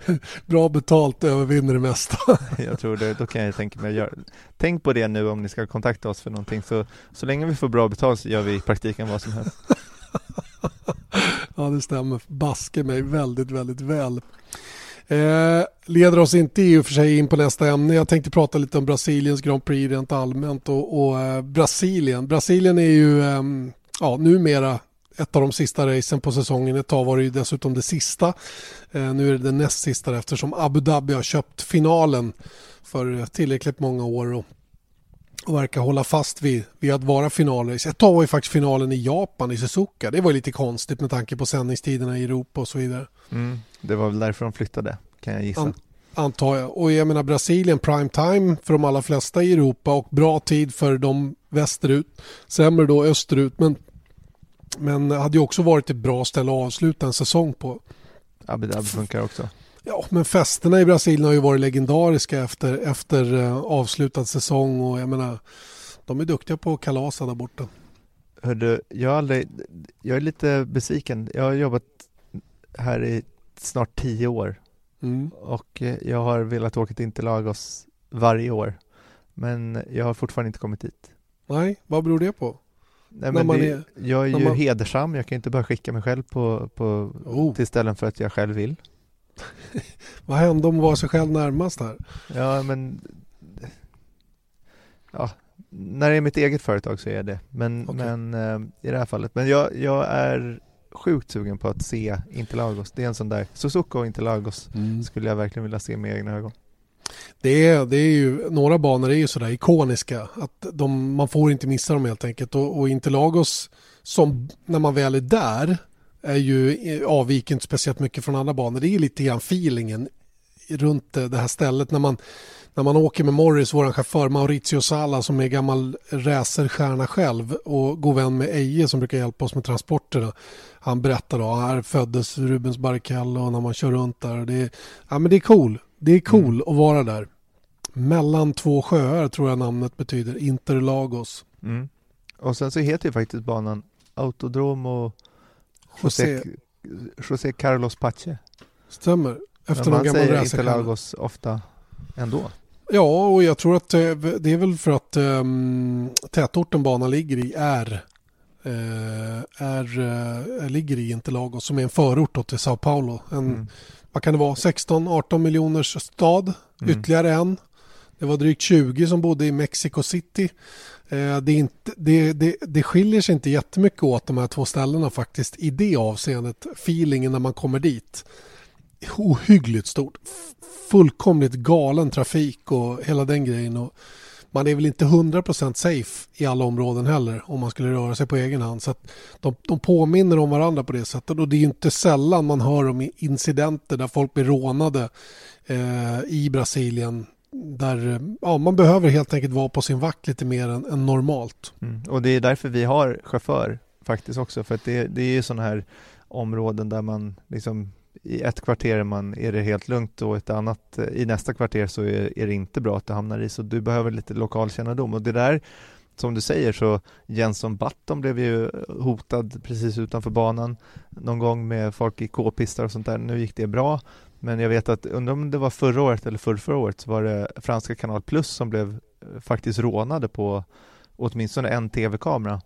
Bra betalt övervinner det mesta. jag tror det, då kan jag tänka mig att göra. Tänk på det nu om ni ska kontakta oss för någonting så, så länge vi får bra betalt så gör vi i praktiken vad som helst. ja det stämmer baske mig väldigt väldigt väl. Eh, leder oss inte i och för sig in på nästa ämne. Jag tänkte prata lite om Brasiliens Grand Prix rent allmänt och, och eh, Brasilien. Brasilien är ju eh, ja, numera ett av de sista racen på säsongen. Ett tag var det ju dessutom det sista. Eh, nu är det det näst sista eftersom Abu Dhabi har köpt finalen för tillräckligt många år och, och verkar hålla fast vid, vid att vara finalrace. Ett tag var ju faktiskt finalen i Japan i Suzuka. Det var lite konstigt med tanke på sändningstiderna i Europa och så vidare. Mm. Det var väl därför de flyttade, kan jag gissa. An antar jag. Och jag menar Brasilien, prime time för de allra flesta i Europa och bra tid för de västerut. Sämre då österut. Men, men hade ju också varit ett bra ställe att avsluta en säsong på. Abu Dhabi funkar också. Ja, men festerna i Brasilien har ju varit legendariska efter, efter uh, avslutad säsong och jag menar de är duktiga på att kalasa där borta. Hördu, jag, aldrig, jag är lite besviken. Jag har jobbat här i snart tio år mm. och eh, jag har velat åka till Interlagos varje år men jag har fortfarande inte kommit dit. Nej, vad beror det på? Nej, men det, är, jag är ju man... hedersam, jag kan inte bara skicka mig själv på, på, oh. till ställen för att jag själv vill. vad hände om att vara sig själv närmast här? Ja, men ja, när det är mitt eget företag så är det. Men, okay. men äh, i det här fallet. Men jag, jag är sjukt sugen på att se Interlagos. Det är en sån där, Suzuka och Interlagos mm. skulle jag verkligen vilja se med egna ögon. Det är, det är ju, några banor är ju sådär ikoniska. Att de, man får inte missa dem helt enkelt. Och, och Interlagos, som när man väl är där, är ju avviker inte speciellt mycket från andra banor. Det är lite grann feelingen runt det här stället när man när man åker med Morris, vår chaufför Maurizio Sala som är gammal racerstjärna själv och god vän med Eje som brukar hjälpa oss med transporterna. Han berättar då, här föddes Rubens Barrichello när man kör runt där. Det är, ja, men det är cool. Det är cool mm. att vara där. Mellan två sjöar tror jag namnet betyder, Interlagos. Mm. Och sen så heter ju faktiskt banan Autodromo José, José Carlos Pache. Stämmer. Efter någon gammal racerstjärna. Man säger Interlagos ofta ändå. Ja, och jag tror att det är väl för att um, tätorten banan ligger i är eh, är, eh, ligger i Interlagos som är en förort till Sao Paulo. En, mm. Vad kan det vara? 16-18 miljoners stad. Mm. Ytterligare en. Det var drygt 20 som bodde i Mexico City. Eh, det, inte, det, det, det skiljer sig inte jättemycket åt de här två ställena faktiskt i det avseendet. Feelingen när man kommer dit. Ohyggligt stort. Fullkomligt galen trafik och hela den grejen. Och man är väl inte 100% safe i alla områden heller om man skulle röra sig på egen hand. Så de, de påminner om varandra på det sättet och det är inte sällan man hör om incidenter där folk blir rånade eh, i Brasilien där eh, ja, man behöver helt enkelt vara på sin vakt lite mer än, än normalt. Mm. Och det är därför vi har chaufför faktiskt också för att det, det är ju sådana här områden där man liksom i ett kvarter är, man, är det helt lugnt och ett annat, eh, i nästa kvarter så är, är det inte bra att du hamnar i, så du behöver lite lokalkännedom och det där som du säger så Jenson Button blev ju hotad precis utanför banan någon gång med folk i k-pistar och sånt där. Nu gick det bra, men jag vet att, undrar om det var förra året eller förra året så var det franska Kanal Plus som blev eh, faktiskt rånade på åtminstone en tv-kamera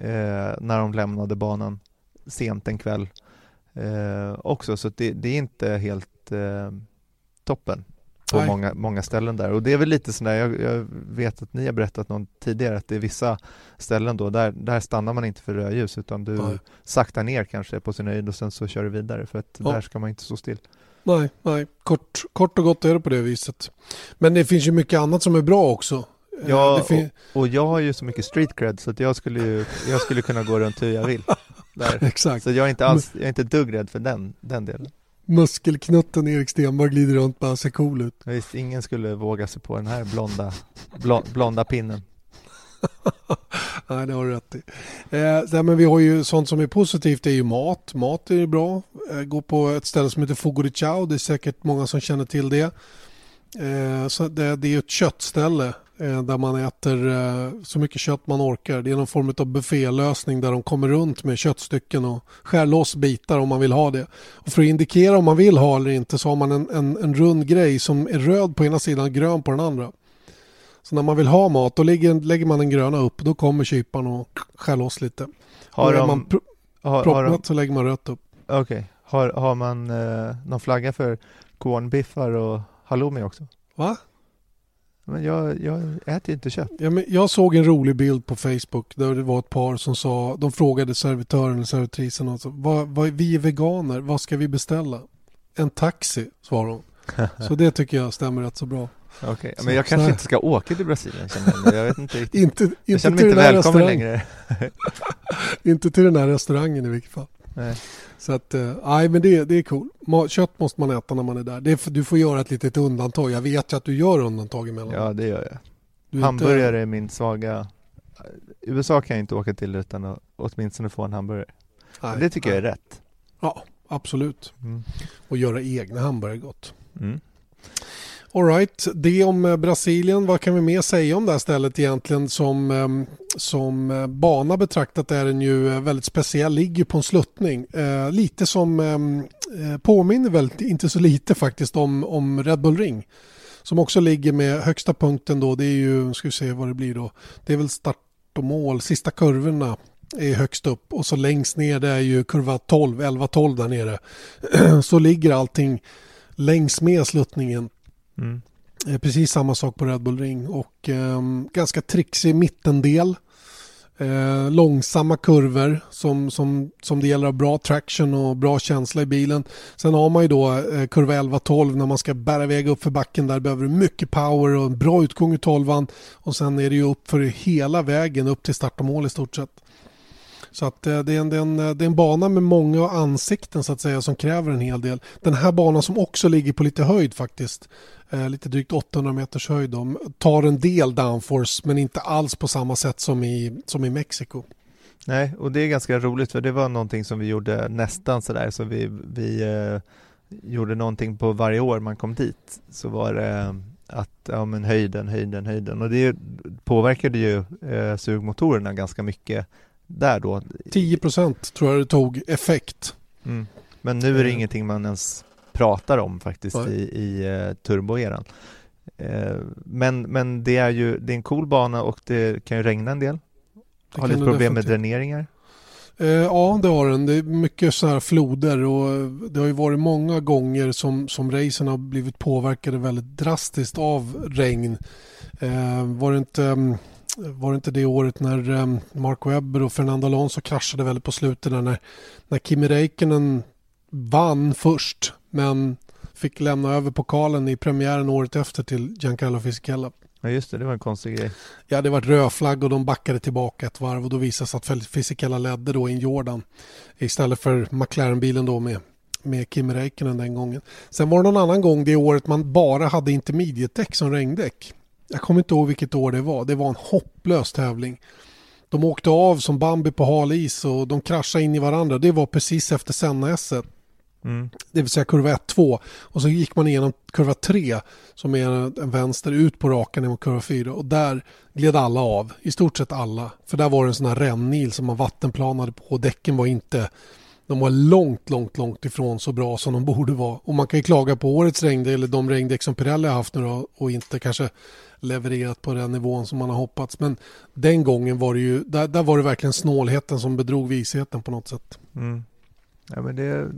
eh, när de lämnade banan sent en kväll eh, också, så det, det, är inte helt eh, toppen på många, många ställen där och det är väl lite sådär, jag, jag vet att ni har berättat någon tidigare att det är vissa ställen då, där, där stannar man inte för rödljus utan du Nej. saktar ner kanske på sin höjd och sen så kör du vidare för att ja. där ska man inte stå still. Nej, nej. Kort, kort och gott är det på det viset. Men det finns ju mycket annat som är bra också. Eh, ja, och, och, jag har ju så mycket street cred så att jag skulle ju, jag skulle kunna gå runt hur jag vill. Där. Exakt. Så jag är inte alls, jag är inte dugg rädd för den, den delen. Muskelknutten Erik Stenberg glider runt bara ser cool ut. Visst, ingen skulle våga sig på den här blonda, blonda pinnen. Nej, det har du rätt i. Eh, men vi har ju sånt som är positivt, det är ju mat. Mat är ju bra. Eh, gå på ett ställe som heter Fogo de Chao, det är säkert många som känner till det. Eh, så det, det är ett köttställe eh, där man äter eh, så mycket kött man orkar. Det är någon form av buffélösning där de kommer runt med köttstycken och skär loss bitar om man vill ha det. Och för att indikera om man vill ha eller inte så har man en, en, en rund grej som är röd på ena sidan och grön på den andra. Så när man vill ha mat då lägger, lägger man den gröna upp. Då kommer kyparen och skär loss lite. Har de, man pr har, har de, så lägger man rött upp. Okej. Okay. Har, har man eh, någon flagga för cornbiffar och halloumi också? Va? Men jag, jag äter inte kött. Ja, men jag såg en rolig bild på Facebook där det var ett par som sa, de frågade servitören eller servitrisen och så, vad, vad, vi är veganer, vad ska vi beställa? En taxi, svarade hon. Så det tycker jag stämmer rätt så bra. Okej, okay. men jag kanske inte ska åka till Brasilien känner jag. jag vet inte riktigt. inte, inte jag känner mig inte välkommen längre. inte till den här restaurangen i vilket fall. Nej. Så att, eh, nej men det, det är cool. Kött måste man äta när man är där. Det du får göra ett litet undantag. Jag vet ju att du gör undantag emellan. Ja, det gör jag. Du Hamburgare inte... är min svaga... USA kan jag inte åka till utan att åtminstone få en hamburgare. Nej, det tycker nej. jag är rätt. Ja, absolut. Mm. Och göra egna hamburgare gott. Mm. Alright, det om eh, Brasilien. Vad kan vi mer säga om det här stället egentligen? Som, ehm, som eh, bana betraktat är den ju eh, väldigt speciell, ligger på en sluttning. lite som ehm, påminner väldigt, inte så lite faktiskt, om, om Red Bull Ring. Som också ligger med högsta punkten då, det är ju, ska vi se vad det blir då. Det är väl start och mål, sista kurvorna är högst upp och så längst ner det är ju kurva 12, 11-12 där nere. så ligger allting längs med sluttningen Mm. Eh, precis samma sak på Red Bull Ring och eh, ganska trixig mittendel. Eh, långsamma kurvor som, som, som det gäller att ha bra traction och bra känsla i bilen. Sen har man ju då eh, kurva 11-12 när man ska bära iväg upp för backen. Där behöver du mycket power och en bra utgång i 12 Och sen är det ju upp för hela vägen upp till start och mål i stort sett. Så att eh, det, är en, det, är en, eh, det är en bana med många ansikten så att säga som kräver en hel del. Den här banan som också ligger på lite höjd faktiskt eh, lite drygt 800 meters höjd. De tar en del downforce men inte alls på samma sätt som i, som i Mexiko. Nej, och det är ganska roligt för det var någonting som vi gjorde nästan sådär så vi, vi eh, gjorde någonting på varje år man kom dit så var det eh, att ja, men höjden, höjden, höjden och det påverkade ju eh, sugmotorerna ganska mycket där då. 10 procent tror jag det tog effekt. Mm. Men nu är det mm. ingenting man ens pratar om faktiskt i, i uh, turboeran. Uh, men, men det är ju det är en cool bana och det kan ju regna en del. Det har lite problem med dräneringar? Eh, ja, det har den. Det är mycket så här floder och det har ju varit många gånger som, som racen har blivit påverkade väldigt drastiskt av regn. Eh, var, det inte, mm, var det inte det året när mm, Mark Webber och Fernando Alonso kraschade väldigt på slutet där när, när Kimi Räikkönen vann först men fick lämna över pokalen i premiären året efter till Giancarlo Fisichella. Ja just det, det var en konstig grej. Ja, det var rödflagg och de backade tillbaka ett varv och då visade sig att Fisichella ledde då i en Jordan istället för McLaren-bilen då med, med Kim Räikkönen den gången. Sen var det någon annan gång det året man bara hade intermediate-däck som regndäck. Jag kommer inte ihåg vilket år det var. Det var en hopplös tävling. De åkte av som Bambi på hal is och de kraschade in i varandra. Det var precis efter Senna-esset. Mm. Det vill säga kurva 1, 2 och så gick man igenom kurva 3 som är en vänster ut på rakan mot kurva 4 och där gled alla av, i stort sett alla. För där var det en sån här rännil som man vattenplanade på och däcken var inte de var långt, långt, långt ifrån så bra som de borde vara. Och man kan ju klaga på årets regndäck eller de regndäck som Pirelli har haft nu då, och inte kanske levererat på den nivån som man har hoppats. Men den gången var det ju, där, där var det verkligen snålheten som bedrog visheten på något sätt. Mm. Ja, men det,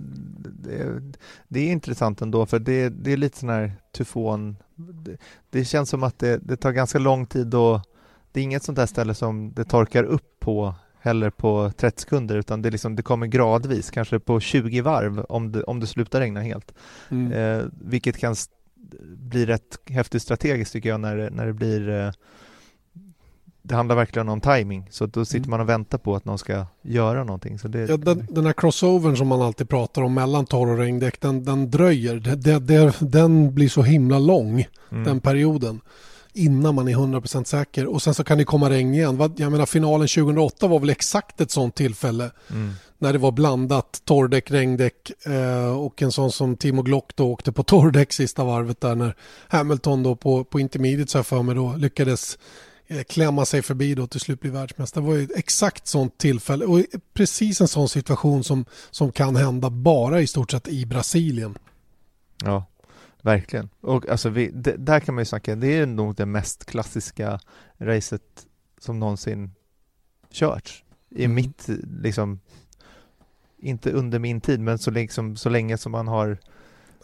det, det, är intressant ändå för det, det är lite sån här tyfon. Det, det känns som att det, det, tar ganska lång tid och det är inget sånt där ställe som det torkar upp på heller på 30 sekunder utan det, liksom, det kommer gradvis, kanske på 20 varv om det, om det slutar regna helt. Mm. Eh, vilket kan bli rätt häftigt strategiskt tycker jag när, när det blir eh, det handlar verkligen om timing så då sitter mm. man och väntar på att någon ska göra någonting. Så det... ja, den, den här crossovern som man alltid pratar om mellan torr och regndäck den, den dröjer. Det, det, den blir så himla lång mm. den perioden innan man är 100% säker och sen så kan det komma regn igen. Jag menar finalen 2008 var väl exakt ett sånt tillfälle mm. när det var blandat torrdäck, regndäck eh, och en sån som Timo Glock då åkte på torrdäck sista varvet där när Hamilton då på, på intermediate så jag för mig då lyckades Eh, klämma sig förbi då till slut bli världsmästare. Det var ju exakt sånt tillfälle och precis en sån situation som, som kan hända bara i stort sett i Brasilien. Ja, verkligen. Och alltså vi, det, där kan man ju snacka, det är nog det mest klassiska racet som någonsin körts. I mm. mitt, liksom, inte under min tid, men så, liksom, så länge som man har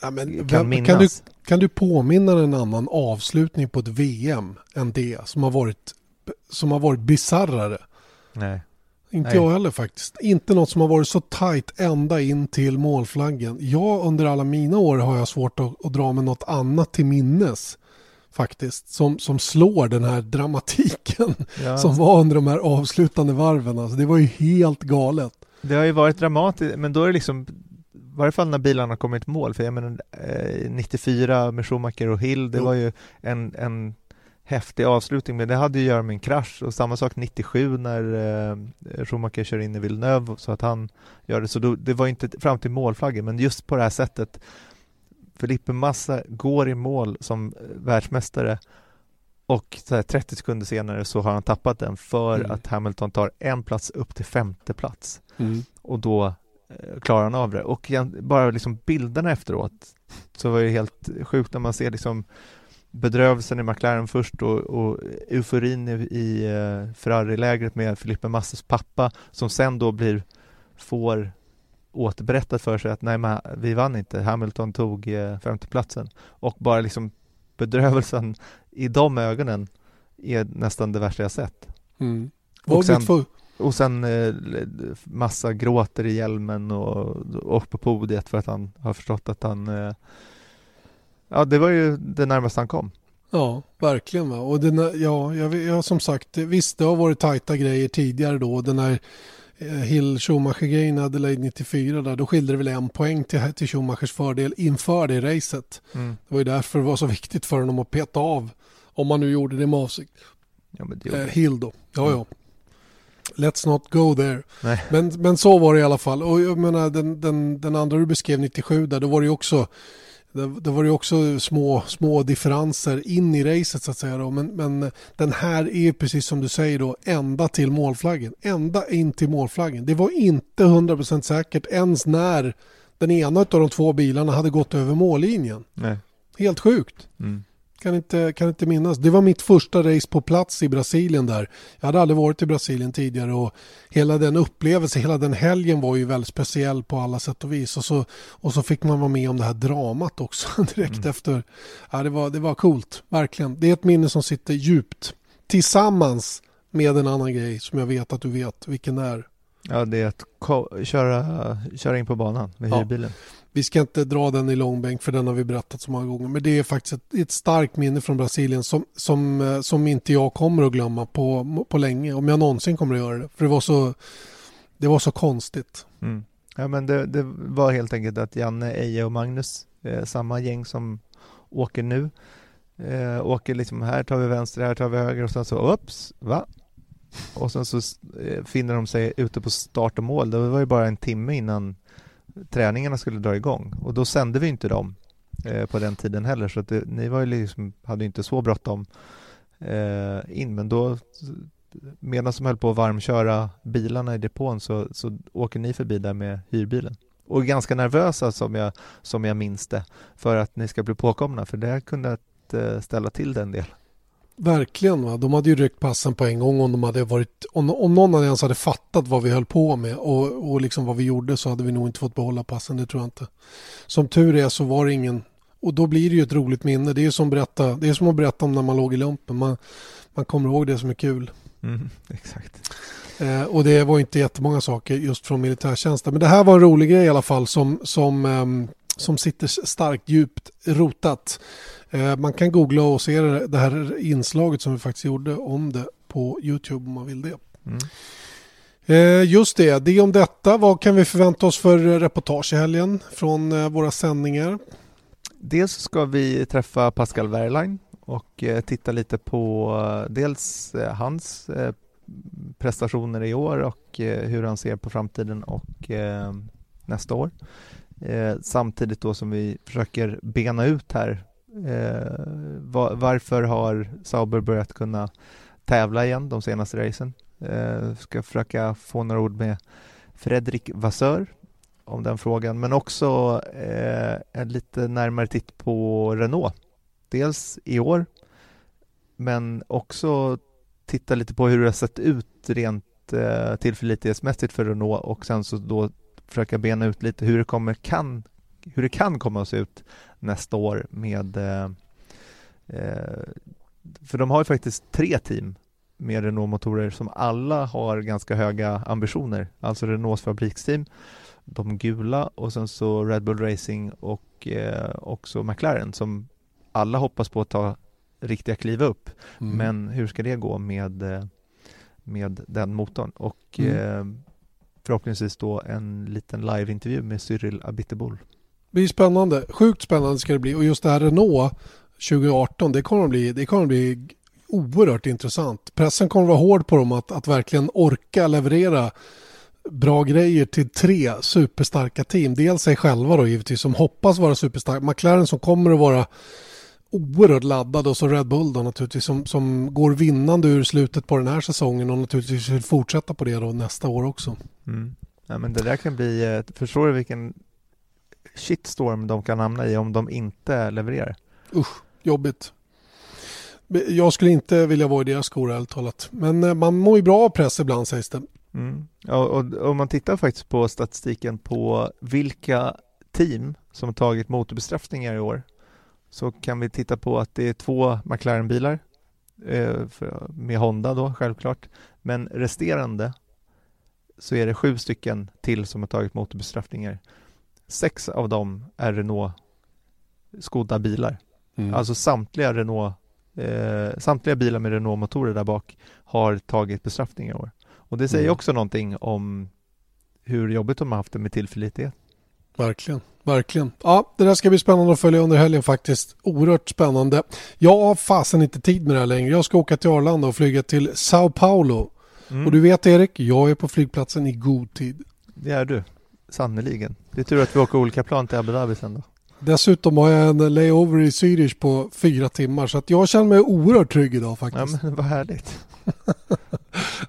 Ja, men, kan, minnas. Kan du, kan du påminna en annan avslutning på ett VM än det som har varit, som har varit bizarrare? Nej. Inte Nej. jag heller faktiskt. Inte något som har varit så tajt ända in till målflaggen. Jag under alla mina år har jag svårt att, att dra med något annat till minnes faktiskt som, som slår den här dramatiken ja. som var under de här avslutande varven. Alltså, det var ju helt galet. Det har ju varit dramatiskt, men då är det liksom i varje fall när bilarna kommit mål, för jag menar eh, 94 med Schumacher och Hill, det jo. var ju en, en häftig avslutning, men det hade ju att göra med en krasch och samma sak 97 när eh, Schumacher kör in i Villeneuve så att han gör det, så då, det var inte fram till målflaggen, men just på det här sättet Felipe Massa går i mål som världsmästare och så 30 sekunder senare så har han tappat den för mm. att Hamilton tar en plats upp till femte plats. Mm. Och då Eh, klarar han av det. Och bara liksom bilderna efteråt så var det helt sjukt när man ser liksom bedrövelsen i McLaren först och, och euforin i, i uh, Ferrari-lägret med Filippe Masses pappa som sen då blir får återberättat för sig att nej, men vi vann inte, Hamilton tog uh, femteplatsen och bara liksom bedrövelsen i de ögonen är nästan det värsta jag sett. Mm. Och sen, och sen eh, massa gråter i hjälmen och, och på podiet för att han har förstått att han... Eh, ja, det var ju det närmaste han kom. Ja, verkligen. Va? Och den, ja, jag, jag, som sagt, visst det har varit tajta grejer tidigare då. Den här eh, Hill Schumacher-grejen Adelaide 94 där, då skilde det väl en poäng till, till Schumachers fördel inför det racet. Mm. Det var ju därför det var så viktigt för honom att peta av, om man nu gjorde det med avsikt. Ja, det eh, Hill då, ja ja. Let's not go there. Men, men så var det i alla fall. Och jag menar den, den, den andra du beskrev 97 där, då var det ju också det, var ju också små, små differenser in i racet så att säga. Då. Men, men den här är precis som du säger då ända till målflaggen. Ända in till målflaggen. Det var inte 100% säkert ens när den ena av de två bilarna hade gått över mållinjen. Nej. Helt sjukt. Mm. Kan inte, kan inte minnas. Det var mitt första race på plats i Brasilien där. Jag hade aldrig varit i Brasilien tidigare och hela den upplevelsen, hela den helgen var ju väldigt speciell på alla sätt och vis. Och så, och så fick man vara med om det här dramat också direkt mm. efter. Ja, det, var, det var coolt, verkligen. Det är ett minne som sitter djupt. Tillsammans med en annan grej som jag vet att du vet vilken är. Ja, det är att köra, köra in på banan med ja. Vi ska inte dra den i långbänk för den har vi berättat så många gånger. Men det är faktiskt ett, ett starkt minne från Brasilien som, som, eh, som inte jag kommer att glömma på, på länge. Om jag någonsin kommer att göra det. För det var så, det var så konstigt. Mm. Ja, men det, det, var helt enkelt att Janne, Eje och Magnus, eh, samma gäng som åker nu, eh, åker liksom här tar vi vänster, här tar vi höger och sen så ups, va? Och sen så eh, finner de sig ute på start och mål. Det var ju bara en timme innan träningarna skulle dra igång. Och då sände vi inte dem eh, på den tiden heller. Så att det, ni var ju liksom, hade inte så bråttom eh, in. Men då medan de höll på att varmköra bilarna i depån så, så åker ni förbi där med hyrbilen. Och är ganska nervösa som jag, som jag minns det för att ni ska bli påkomna. För det kunde eh, ställa till den del. Verkligen. Va? De hade ju ryckt passen på en gång om, de hade varit, om, om någon ens hade fattat vad vi höll på med och, och liksom vad vi gjorde så hade vi nog inte fått behålla passen. Det tror jag inte. Som tur är så var det ingen och då blir det ju ett roligt minne. Det är som, berätta, det är som att berätta om när man låg i lumpen. Man, man kommer ihåg det som är kul. Mm, exakt. Eh, och det var inte jättemånga saker just från militärtjänsten. Men det här var en rolig grej i alla fall som, som, eh, som sitter starkt djupt rotat. Eh, man kan googla och se det här inslaget som vi faktiskt gjorde om det på Youtube om man vill det. Mm. Eh, just det, det om detta. Vad kan vi förvänta oss för reportage i helgen från eh, våra sändningar? Dels ska vi träffa Pascal Wehrlein och titta lite på dels hans prestationer i år och hur han ser på framtiden och nästa år. Samtidigt då som vi försöker bena ut här Eh, Eh, var, varför har Sauber börjat kunna tävla igen de senaste racen? Eh, ska försöka få några ord med Fredrik Vassör om den frågan, men också eh, en lite närmare titt på Renault. Dels i år, men också titta lite på hur det har sett ut rent eh, tillförlitlighetsmässigt för Renault och sen så då försöka bena ut lite hur det kommer kan hur det kan komma att se ut nästa år med eh, eh, för de har ju faktiskt tre team med Renault-motorer som alla har ganska höga ambitioner. Alltså Renaults fabriksteam, de gula och sen så Red Bull Racing och eh, också McLaren som alla hoppas på att ta riktiga kliv upp. Mm. Men hur ska det gå med, eh, med den motorn? Och mm. eh, förhoppningsvis då en liten live-intervju med Cyril Abiteboul. Det blir spännande. Sjukt spännande ska det bli. Och just det här Renault 2018, det kommer att bli, det kommer att bli oerhört intressant. Pressen kommer att vara hård på dem att, att verkligen orka leverera bra grejer till tre superstarka team. Dels sig själva då givetvis som hoppas vara superstarka. McLaren som kommer att vara oerhört laddad och så Red Bull då naturligtvis som, som går vinnande ur slutet på den här säsongen och naturligtvis vill fortsätta på det då nästa år också. Mm. Ja, men det där kan bli, eh, förstår du vilken shitstorm de kan hamna i om de inte levererar. Usch, jobbigt. Jag skulle inte vilja vara i deras skor ärligt talat. Men eh, man mår ju bra av press ibland sägs det. Mm. Ja, och om man tittar faktiskt på statistiken på vilka team som har tagit motorbestraffningar i år så kan vi titta på att det är två McLaren-bilar eh, med Honda då självklart. Men resterande så är det sju stycken till som har tagit motorbestraffningar. Sex av dem är Renault skodda bilar. Mm. Alltså samtliga Renault eh, samtliga bilar med Renault-motorer där bak har tagit bestraffning i år. Och det säger mm. också någonting om hur jobbigt de har haft det med tillförlitlighet. Verkligen, verkligen. Ja, det där ska bli spännande att följa under helgen faktiskt. Oerhört spännande. Jag har fasen inte tid med det här längre. Jag ska åka till Arlanda och flyga till Sao Paulo. Mm. Och du vet Erik, jag är på flygplatsen i god tid. Det är du. Sannerligen. Det är tur att vi åker olika plan till Abu Dhabi sen då. Dessutom har jag en layover i Zürich på fyra timmar så att jag känner mig oerhört trygg idag faktiskt. Ja men vad härligt.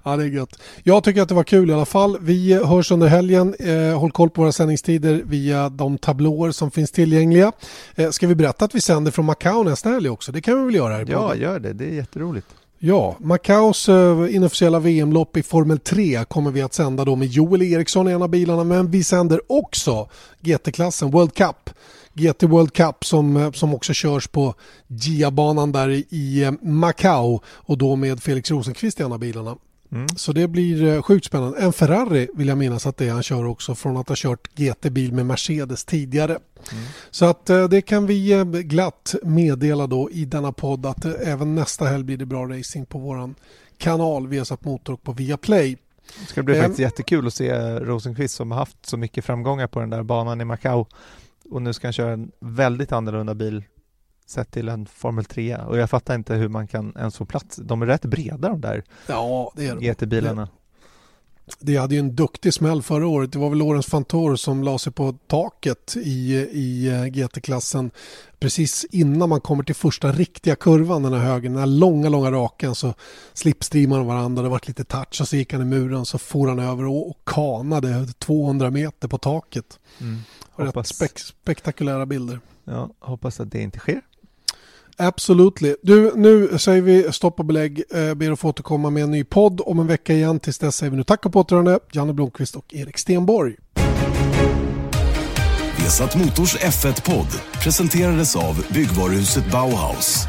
Ja, det är gött. Jag tycker att det var kul i alla fall. Vi hörs under helgen. Eh, håll koll på våra sändningstider via de tablåer som finns tillgängliga. Eh, ska vi berätta att vi sänder från Macao nästa helg också? Det kan vi väl göra här i Ja, gör det. Det är jätteroligt. Ja, Macaos eh, inofficiella VM-lopp i Formel 3 kommer vi att sända då med Joel Eriksson i en av bilarna men vi sänder också GT-klassen World Cup. GT World Cup som, eh, som också körs på GIA-banan där i eh, Macao och då med Felix Rosenqvist i en av bilarna. Mm. Så det blir sjukt spännande. En Ferrari vill jag minnas att det är han kör också från att ha kört GT-bil med Mercedes tidigare. Mm. Så att det kan vi glatt meddela då i denna podd att även nästa helg blir det bra racing på våran kanal Viasat Motor och på Viaplay. Det ska bli faktiskt jättekul att se Rosenqvist som har haft så mycket framgångar på den där banan i Macao och nu ska han köra en väldigt annorlunda bil sett till en Formel 3 och jag fattar inte hur man kan ens få plats. De är rätt breda de där ja, GT-bilarna. Det hade ju en duktig smäll förra året. Det var väl Lorentz Fantor som la sig på taket i, i eh, GT-klassen precis innan man kommer till första riktiga kurvan, den här högen, den här långa, långa raken så slipstreamade varandra, det var lite touch och så gick han i muren så for han över och, och kanade 200 meter på taket. Mm. Rätt spek spektakulära bilder. Ja, hoppas att det inte sker. Absolutely. Du, nu säger vi stopp och belägg. Eh, ber att få återkomma med en ny podd om en vecka igen. Tills dess säger vi nu tack och på återhörande. Janne Blomqvist och Erik Stenborg. Vesat Motors F1-podd presenterades av byggvaruhuset Bauhaus.